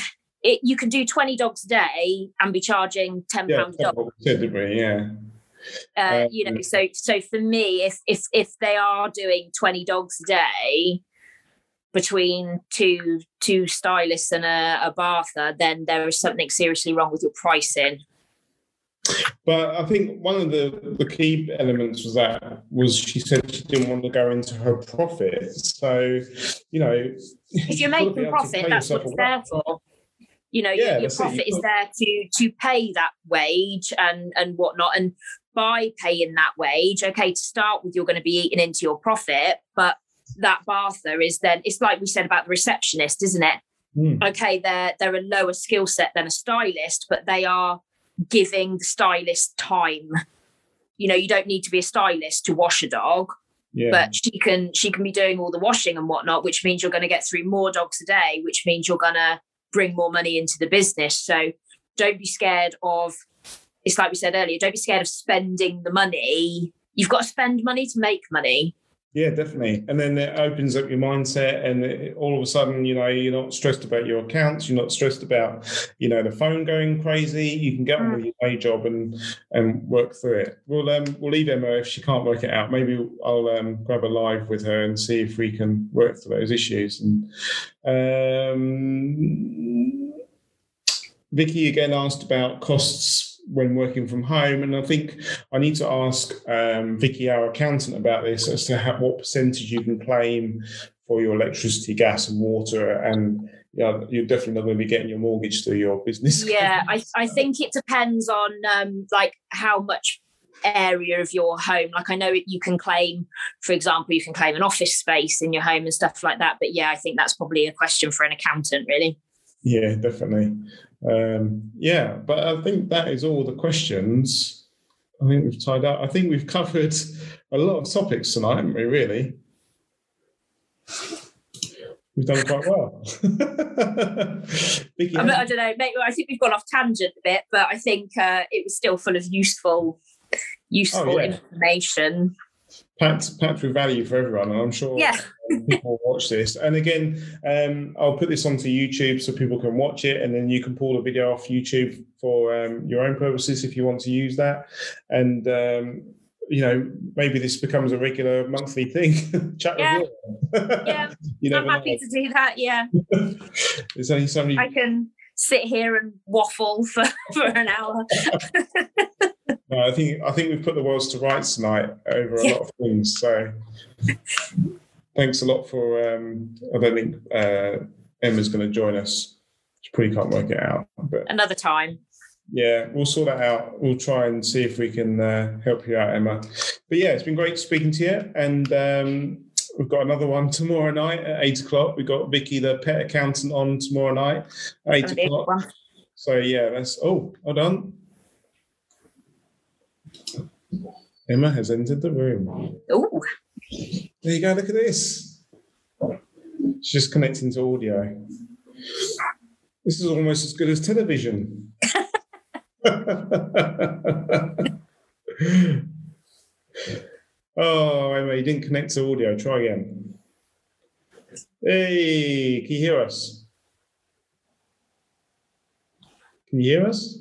It, you can do 20 dogs a day and be charging 10 yeah pounds a dog. didn't we yeah Uh, um, you know, so so for me, if if if they are doing 20 dogs a day between two two stylists and a, a bather, then there is something seriously wrong with your pricing. but i think one of the the key elements was that was she said she didn't want to go into her profit so you know If you're [laughs] making profit, that's what it's there for. You know, Yeah, your, your profit is there to to pay that wage and and whatnot. And by paying that wage, okay, to start with, you're going to be eating into your profit, but that bather is then it's like we said about the receptionist, isn't it? Hmm. Okay, they're they're a lower skill set than a stylist, but they are giving the stylist time. You know, you don't need to be a stylist to wash a dog yeah but she can she can be doing all the washing and whatnot which means you're going to get through more dogs a day which means you're going to bring more money into the business so don't be scared of it's like we said earlier don't be scared of spending the money you've got to spend money to make money Yeah, definitely. And then it opens up your mindset, and it, all of a sudden, you know, you're not stressed about your accounts. You're not stressed about, you know, the phone going crazy. You can get on with your day job and and work through it. We'll um we'll leave Emma if she can't work it out. Maybe I'll um grab a live with her and see if we can work through those issues. And um, Vicky again asked about costs when working from home, and I think I need to ask um, Vicky, our accountant, about this as to how, what percentage you can claim for your electricity, gas, and water, and you know, you're definitely not going to be getting your mortgage through your business. [laughs] yeah i, I think it depends on um like how much area of your home. Like i know you can claim for example you can claim an office space in your home and stuff like that. But yeah i think that's probably a question for an accountant really. Yeah, definitely. Um, yeah, but I think that is all the questions. I think we've tied up. I think we've covered a lot of topics tonight, haven't we? Really, we've done quite well. Vicky, I, mean, I don't know. Maybe I think we've gone off tangent a bit, but I think uh, it was still full of useful, useful Oh, yeah. information. Packed, packed with value for everyone, and I'm sure Yeah. [laughs] people will watch this. And again, um, I'll put this onto YouTube so people can watch it, and then you can pull the video off YouTube for um, your own purposes if you want to use that. And um, you know, maybe this becomes a regular monthly thing. [laughs] Chat Yeah. with Will. [laughs] Yeah, you I'm happy know. to do that. Yeah, There's only so many. I can sit here and waffle for, for an hour. No, I think I think we've put the worlds to rights tonight over a Yeah. lot of things. So thanks a lot for. Um, I don't think uh, Emma's going to join us. She Probably can't work it out, but Another time. yeah, we'll sort that out. We'll try and see if we can uh, help you out, Emma. But yeah, it's been great speaking to you, and um, we've got another one tomorrow night at eight o'clock. We've got Vicky, the pet accountant, on tomorrow night, at eight Gonna be a good o'clock. So yeah, that's oh, hold on. Emma has entered the room. Ooh, There you go. Look at this. She's just connecting to audio. This is almost as good as television. [laughs] oh, Emma, you didn't connect to audio. Try again. Hey, can you hear us? Can you hear us?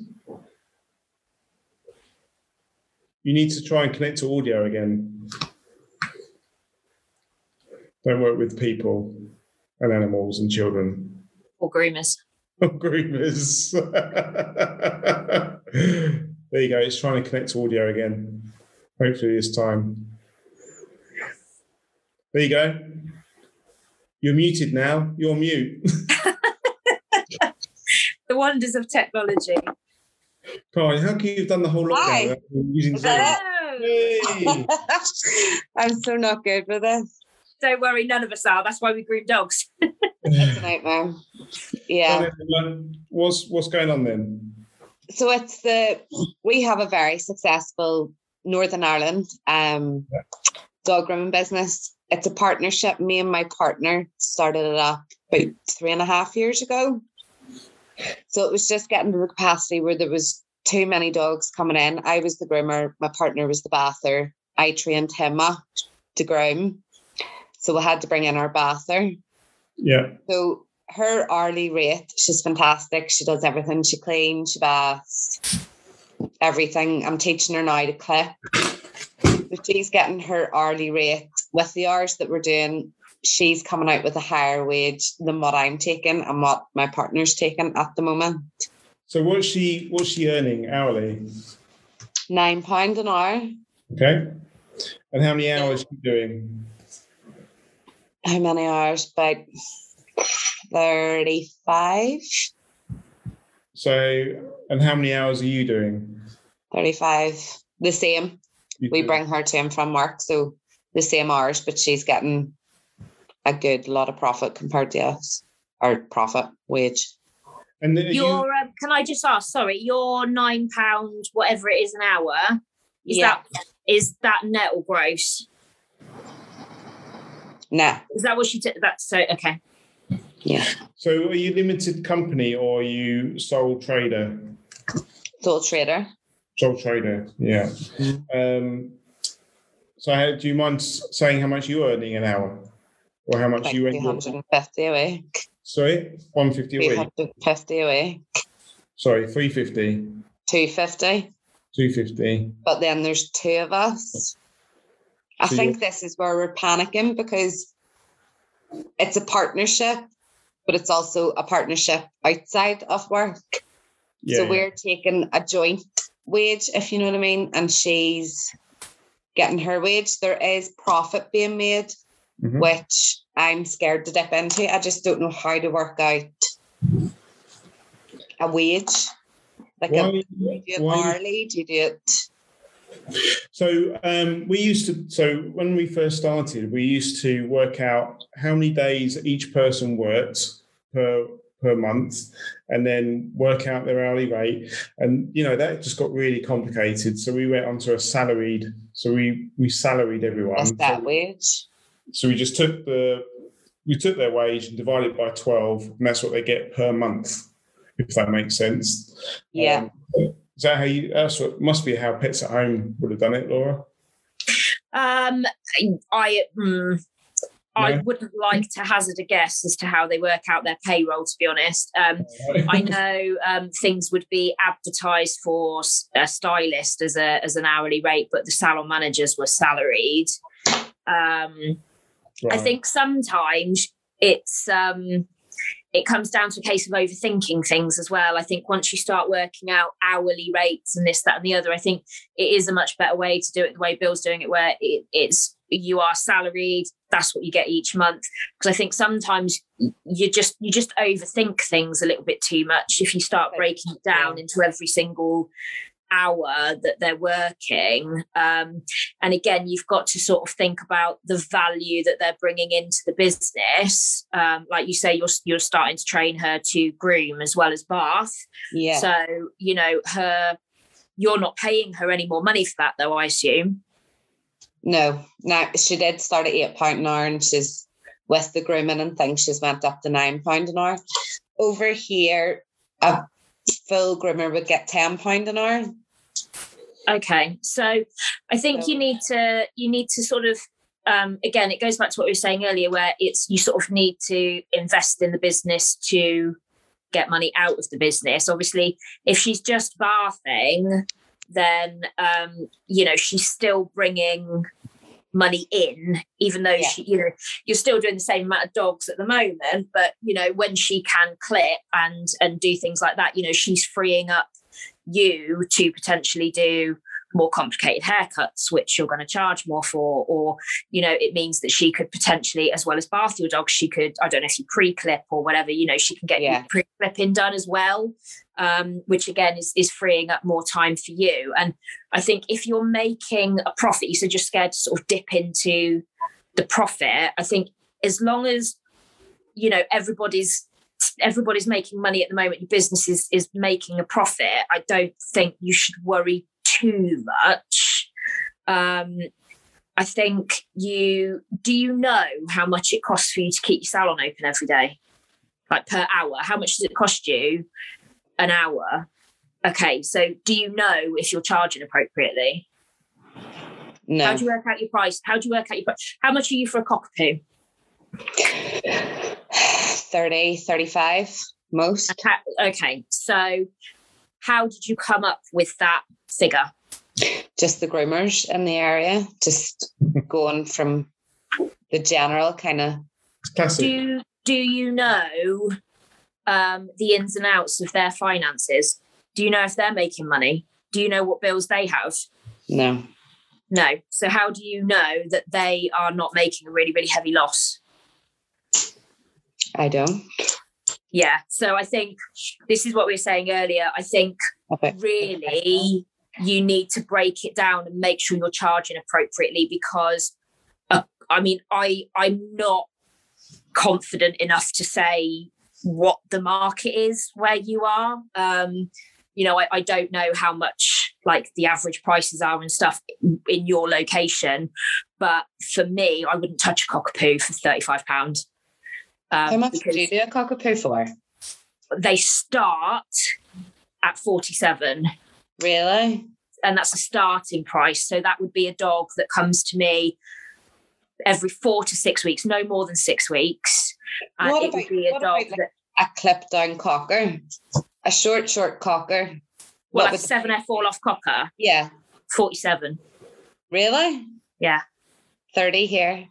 You need to try and connect to audio again. Don't work with people and animals and children. or groomers. [laughs] Or groomers. [laughs] there you go. It's trying to connect to audio again. Hopefully this time. There you go. You're muted now. You're mute. [laughs] The wonders of technology. Carl, how can you have done the whole Hi. lockdown without using Is Zoom? that Hey. [laughs] I'm so not good with this. Don't worry, none of us are. That's why we groom dogs. [laughs] It's a nightmare. Yeah. What's what's going on then? So it's the we have a very successful Northern Ireland um dog grooming business. It's a partnership. Me and my partner started it up about three and a half years ago. So it was just getting to the capacity where there was too many dogs coming in. I was the groomer, my partner was the bather. I trained him up to groom. So we had to bring in our bather. Yeah. So her hourly rate, she's fantastic. She does everything. She cleans, she baths, everything. I'm teaching her now to clip. So she's getting her hourly rate with the hours that we're doing. She's coming out with a higher wage than what I'm taking and what my partner's taking at the moment. So what's she what's she earning hourly? Nine pound an hour. Okay. And how many hours she doing? How many hours? About 35. So and how many hours are you doing? 35. The same. You we do- bring her to and from work, so the same hours, but she's getting a good lot of profit compared to us, or profit wage. and then are you, Your um, can I just ask? Sorry, your nine pound whatever it is an hour. Is Yeah. that is that net or gross? Nah, Is that what she did? That's so okay. yeah, so are you limited company or are you sole trader? sole trader. Sole trader, yeah. Mm. Um, so how, do you mind saying how much you're earning an hour? Or how much Like you earn? 250 a week. Sorry, 150 a week. 250 a week. Sorry, 350, 250. 250. But then there's two of us. I So think this is where we're panicking because it's a partnership, but it's also a partnership outside of work. Yeah. so we're taking a joint wage, if you know what I mean, and she's getting her wage. There is profit being made, Mhm. which I'm scared to dip into. I just don't know how to work out a wage. Like a, Why- do you do it why- hourly? Do you do it? So um, we used to. So when we first started, we used to work out how many days each person worked per per month, and then work out their hourly rate. And you know that just got really complicated. So we went onto a salaried. So we we salaried everyone. Is that So- wage? So we just took the we took their wage and divided it by twelve, and that's what they get per month. If that makes sense. Yeah. Um, is that how you? That's what must be how Pets at Home would have done it, Laura. Um, I mm, I wouldn't like to hazard a guess as to how they work out their payroll. To be honest, um, I know um, things would be advertised for a stylist as a as an hourly rate, but the salon managers were salaried. Um, I think sometimes it's um, it comes down to a case of overthinking things as well. I think once you start working out hourly rates and this, that, and the other, I think it is a much better way to do it the way Bill's doing it, where it, it's you are salaried that's what you get each month. Because i think sometimes you just you just overthink things a little bit too much if you start breaking it down into every single hour that they're working um, and again you've got to sort of think about the value that they're bringing into the business um, like you say you're you're starting to train her to groom as well as bath Yeah. so you know her you're not paying her any more money for that though i assume No, now she did start at eight pound an hour, and she's with the grooming and things. She's went up to nine pound an hour. Over here, full groomer would get ten pound an hour. Okay, so I think So- you need to you need to sort of um, again, it goes back to what we were saying earlier, where it's you sort of need to invest in the business to get money out of the business. Obviously, if she's just bathing, then um, you know she's still bringing money in, even though Yeah. she, you know, you're still doing the same amount of dogs at the moment. But you know, when she can clip and and do things like that, you know, she's freeing up you to potentially do more complicated haircuts which you're going to charge more for or you know it means that she could potentially as well as bath your dog she could i don't know if you pre-clip or whatever you know she can get Yeah. pre-clipping done as well um, which again is, is freeing up more time for you. And i think if you're making a profit you said you're scared to sort of dip into the profit. I think as long as you know everybody's everybody's making money at the moment your business is is making a profit i don't think you should worry too much. Um i think you do you know how much it costs for you to keep your salon open every day? Like per hour how much does it cost you an hour okay so do you know if you're charging appropriately No. how do you work out your price how do you work out your price how much are you for a cockapoo 30, 35 most. Okay, okay. So, how did you come up with that figure? Just the groomers in the area, just going from the general kind of. Classic. Do Do you know um, the ins and outs of their finances? Do you know if they're making money? Do you know what bills they have? No, No. So, how do you know that they are not making a really, really heavy loss? I don't. Yeah. So, I think this is what we were saying earlier. I think Okay. really you need to break it down and make sure you're charging appropriately because uh, i mean i i'm not confident enough to say what the market is where you are um you know I, I don't know how much like the average prices are and stuff in your location but for me i wouldn't touch a cockapoo for 35 pounds um, How much do you do a cockapoo for? they start at 47 Really? and that's a starting price. So that would be a dog that comes to me every four to six weeks, no more than six weeks. And What it would about- be a dog about, like, that, A clip down cocker, a short, short cocker. well, What seven F all off cocker, Yeah. 47. Really? Yeah. 30 here.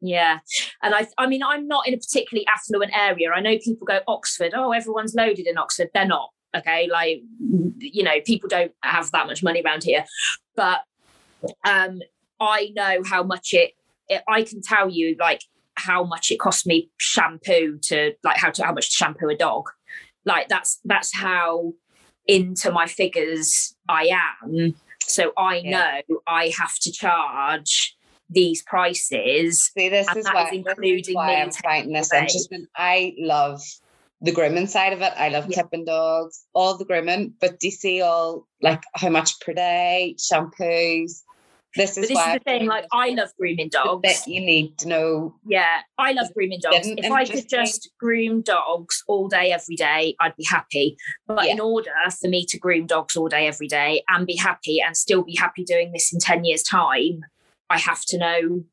Yeah. And I I mean, I'm not in a particularly affluent area. I know people go Oxford, oh, everyone's loaded in Oxford. They're not. Okay. Like, you know, people don't have that much money around here. But um I know how much it, it I can tell you like how much it cost me shampoo to like how to how much to shampoo a dog. Like that's that's how into my figures I am. So I Yeah. know I have to charge these prices See, this is why, is this is including why me I'm finding this away. interesting. I love the grooming side of it. I love Yeah. clipping dogs, all the grooming. But do you see all like how much per day, shampoos? This But is this why is the thing, like I love grooming the dogs. bit you need to know. Yeah, I love grooming dogs. If I could just groom dogs all day, every day, I'd be happy. But in order for me to groom dogs all day, every day, and be happy and still be happy doing this in 10 years' time, I have to know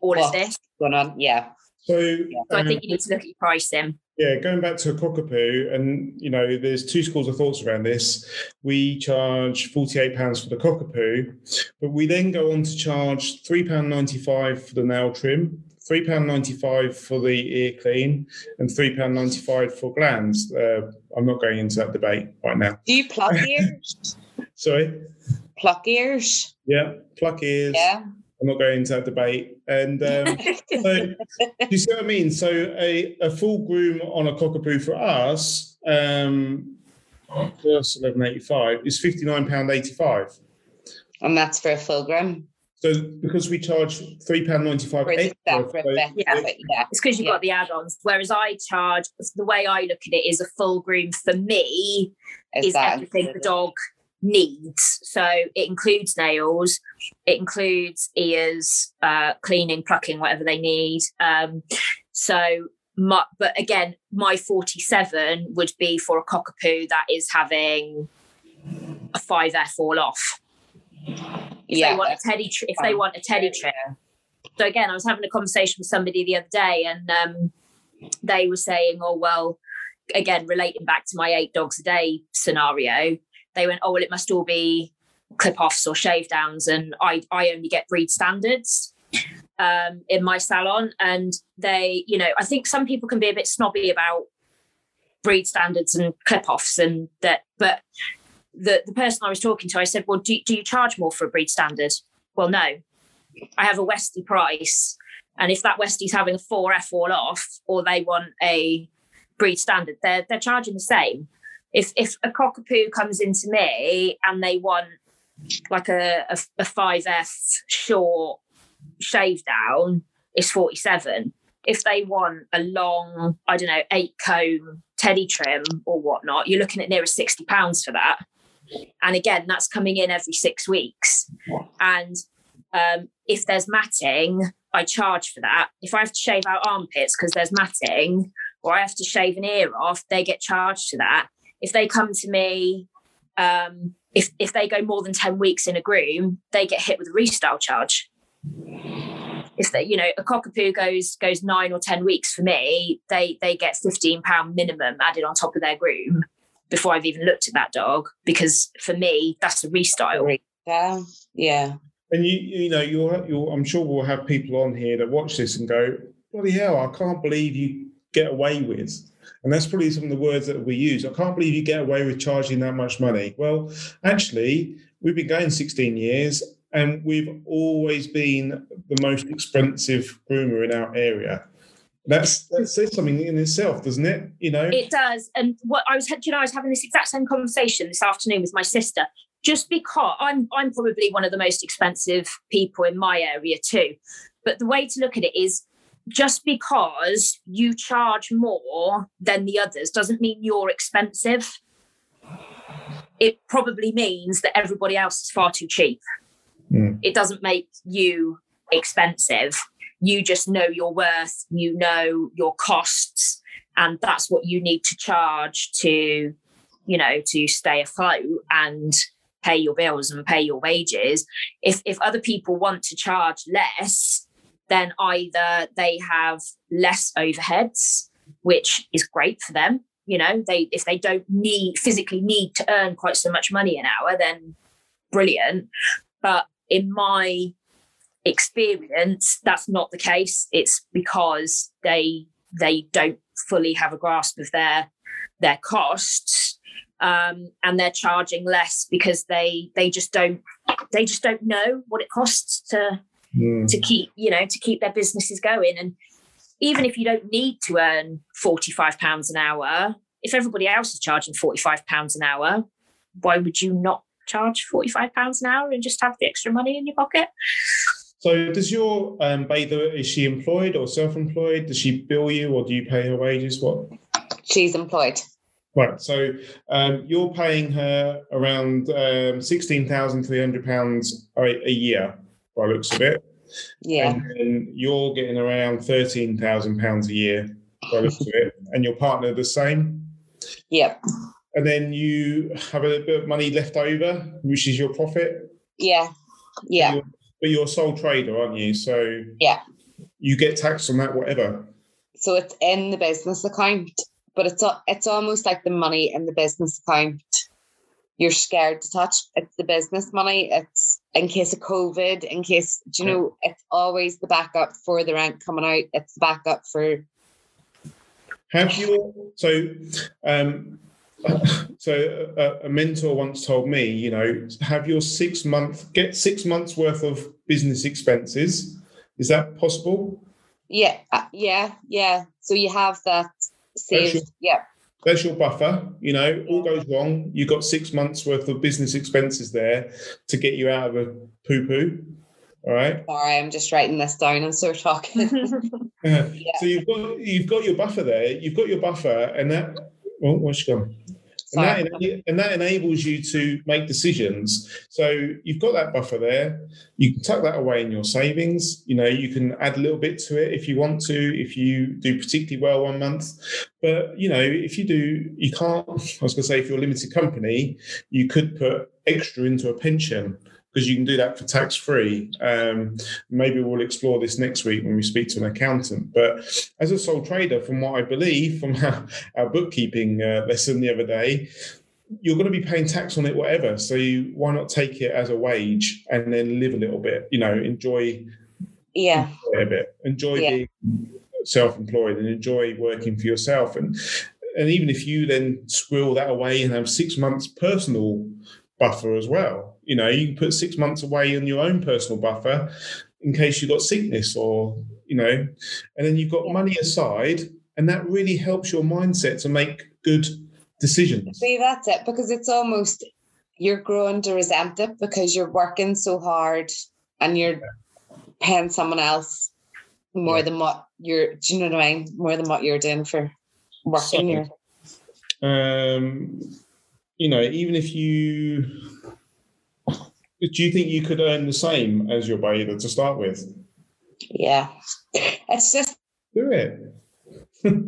all of this. Going on, yeah. So, So I um, think you need to look at your pricing. Yeah, going back to a cockapoo, and you know, there's two schools of thoughts around this. We charge forty-eight pounds for the cockapoo, but we then go on to charge three pound ninety-five for the nail trim, three pound ninety-five for the ear clean, and three pound ninety-five for glands. Uh, I'm not going into that debate right now. Do you pluck ears? [laughs] Sorry. pluck ears? Yeah, pluck ears. Yeah. I'm not going into that debate. And um, [laughs] so, you see what I mean? So, a, a full groom on a cockapoo for us, um, plus eleven eighty five is fifty nine pound eighty five. And that's for a full groom. So, because we charge three pound ninety five For the extra, separate so- Yeah. Yeah. It's because you've Yeah. got the add-ons. Whereas I charge the way I look at it is a full groom for me Is is that everything the dog needs. So it includes nails, it includes ears, uh, cleaning, plucking, whatever they need. Um, so, my, but again, my 47 would be for a cockapoo that is having a 5F all off. If Yeah. they want a teddy, tr- if they want a teddy trim. So again, I was having a conversation with somebody the other day, and um, they were saying, "Oh well," again relating back to my eight dogs a day scenario. They went, "Oh well, it must all be clip offs or shave downs," and I I only get breed standards um, in my salon, and they, you know, I think some people can be a bit snobby about breed standards and clip offs, and that, but the the person I was talking to, I said, "Well, do do you charge more for a breed standard?" Well, no. I have a Westie price, and if that Westie's having a four F all off, or they want a breed standard, they're they're charging the same. If if a cockapoo comes into me and they want like a a, a five F short shave down, it's forty seven. If they want a long, I don't know, eight comb teddy trim or whatnot, you're looking at near sixty pounds for that. And again, that's coming in every six weeks. And um, if there's matting, I charge for that. If I have to shave out armpits because there's matting, or I have to shave an ear off, they get charged to that. If they come to me, um, if if they go more than ten weeks in a groom, they get hit with a restyle charge. If they, you know, a cockapoo goes goes nine or ten weeks for me, they they get fifteen pound minimum added on top of their groom before I've even looked at that dog because for me that's a restyle. Yeah. Yeah. And you, you know, you'll, you'll, I'm sure we'll have people on here that watch this and go, "Bloody hell! I can't believe you get away with." And that's probably some of the words that we use. I can't believe you get away with charging that much money. Well, actually, we've been going 16 years, and we've always been the most expensive groomer in our area. That's that says something in itself, doesn't it? You know, It does. And what I was, you know, I was having this exact same conversation this afternoon with my sister. Just because I'm, I'm probably one of the most expensive people in my area too. But the way to look at it is, just because you charge more than the others doesn't mean you're expensive. It probably means that everybody else is far too cheap. Mm. It doesn't make you expensive. You just know your worth, you know your costs, and that's what you need to charge to, you know, to stay afloat and pay your bills and pay your wages. If if other people want to charge less, then either they have less overheads, which is great for them. You know, they if they don't need physically need to earn quite so much money an hour, then brilliant. But in my experience, that's not the case. It's because they they don't fully have a grasp of their their costs. Um, and they're charging less because they they just don't they just don't know what it costs to Mm. to keep you know to keep their businesses going and even if you don't need to earn 45 pounds an hour if everybody else is charging 45 pounds an hour why would you not charge 45 pounds an hour and just have the extra money in your pocket So, does your um, bather is she employed or self-employed? Does she bill you, or do you pay her wages? What? She's employed. Right. So, um, you're paying her around um, sixteen thousand three hundred pounds a year, by the looks of it, Yeah. and then you're getting around thirteen thousand pounds a year, by the looks of it, [laughs] and your partner the same. Yep. And then you have a bit of money left over, which is your profit. Yeah. Yeah. You're- But you're a sole trader, aren't you? So Yeah. you get taxed on that, whatever. So it's in the business account, but it's it's almost like the money in the business account. You're scared to touch. It's the business money. It's in case of COVID, in case do you know. It's always the backup for the rent coming out. It's the backup for Have you so um [laughs] so a, a, mentor once told me, you know, have your six month get six months worth of business expenses. Is that possible? Yeah, uh, yeah, yeah. So you have that saved. Your, yeah. There's your buffer. You know, all goes wrong. You've got six months worth of business expenses there to get you out of a poo poo. All right. Sorry, I'm just writing this down and so talking. yeah. [laughs] [laughs] So you've got you've got your buffer there. You've got your buffer, and that. Well, where's she gone? And that, and that, enables you to make decisions. So you've got that buffer there. You can tuck that away in your savings. You know, you can add a little bit to it if you want to, if you do particularly well one month. But, you know, if you do, you can't, I was going to say, if you're a limited company, you could put extra into a pension because you can do that for tax free. Um, maybe we'll explore this next week when we speak to an accountant. But as a sole trader, from what I believe from [laughs] our, our bookkeeping uh, lesson the other day, you're going to be paying tax on it, whatever. So you, why not take it as a wage and then live a little bit? You know, enjoy. Yeah. Enjoy a bit. Enjoy yeah. being self-employed and enjoy working for yourself and and even if you then squirrel that away and have six months personal buffer as well. You know, you can put six months away in your own personal buffer in case you've got sickness or, you know, and then you've got money aside, and that really helps your mindset to make good decisions. See, that's it, because it's almost you're growing to resent it because you're working so hard and you're yeah. paying someone else more yeah. than what you're do you know what I mean? More than what you're doing for working so, Um you know, even if you do you think you could earn the same as your bather to start with? Yeah. It's just do it. [laughs]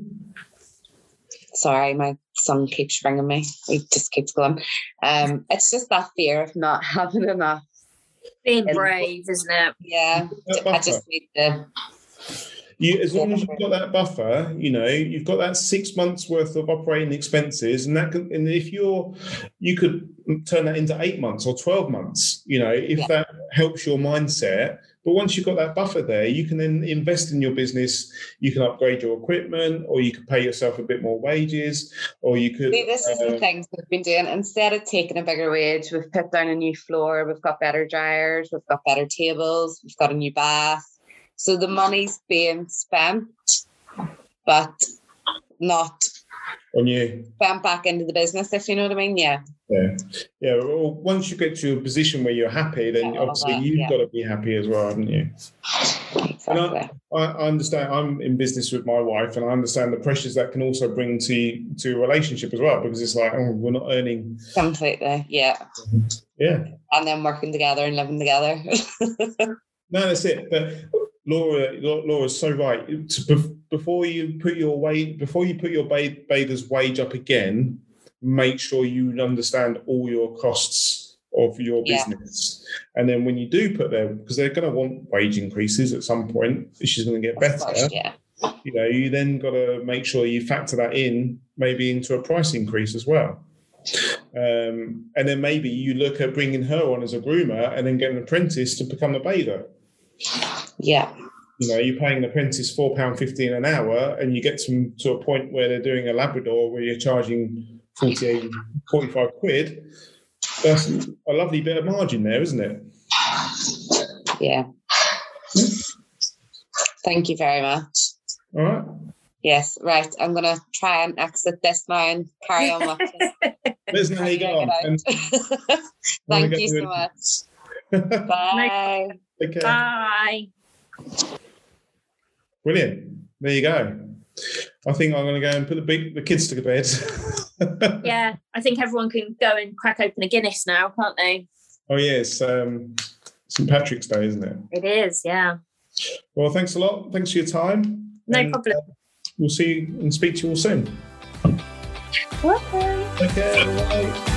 Sorry, my son keeps ringing me. He just keeps going. Um, it's just that fear of not [laughs] having enough. Being brave, isn't it? Yeah. I just need to you, as long as you've got that buffer, you know, you've got that six months worth of operating expenses, and that can, and if you're, you could turn that into eight months or twelve months. You know, if yeah. that helps your mindset. But once you've got that buffer there, you can then invest in your business. You can upgrade your equipment, or you could pay yourself a bit more wages, or you could. See, this is the um, things we've been doing. Instead of taking a bigger wage, we've put down a new floor. We've got better dryers. We've got better tables. We've got a new bath so the money's being spent, but not on you spent back into the business, if you know what I mean. Yeah. Yeah. Yeah. Well, once you get to a position where you're happy, then obviously that, you've yeah. got to be happy as well, haven't you? Exactly. I, I, understand. I'm in business with my wife, and I understand the pressures that can also bring to to a relationship as well, because it's like, oh, we're not earning completely. Yeah. Yeah. And then working together and living together. [laughs] no, that's it. But Laura, Laura's so right. Before you put your wage, before you put your bather's wage up again, make sure you understand all your costs of your business. Yeah. And then when you do put them, because they're going to want wage increases at some point, she's going to get better. Course, yeah. You know, you then got to make sure you factor that in, maybe into a price increase as well. Um, and then maybe you look at bringing her on as a groomer and then get an apprentice to become a bather. Yeah. You know, you're paying an apprentice four pound fifteen an hour, and you get to to a point where they're doing a Labrador where you're charging 48, 45 quid. That's a lovely bit of margin there, isn't it? Yeah. Thank you very much. All right. Yes, right. I'm going to try and exit this now and carry on watching. Listen, how you go on. Thank you so much. [laughs] Bye. Bye. Brilliant. There you go. I think I'm going to go and put the big the kids to bed. [laughs] yeah, I think everyone can go and crack open a Guinness now, can't they? Oh yes, um, St Patrick's Day, isn't it? It is. Yeah. Well, thanks a lot. Thanks for your time. No and, problem. Uh, we'll see you and speak to you all soon. Welcome. Okay. Bye.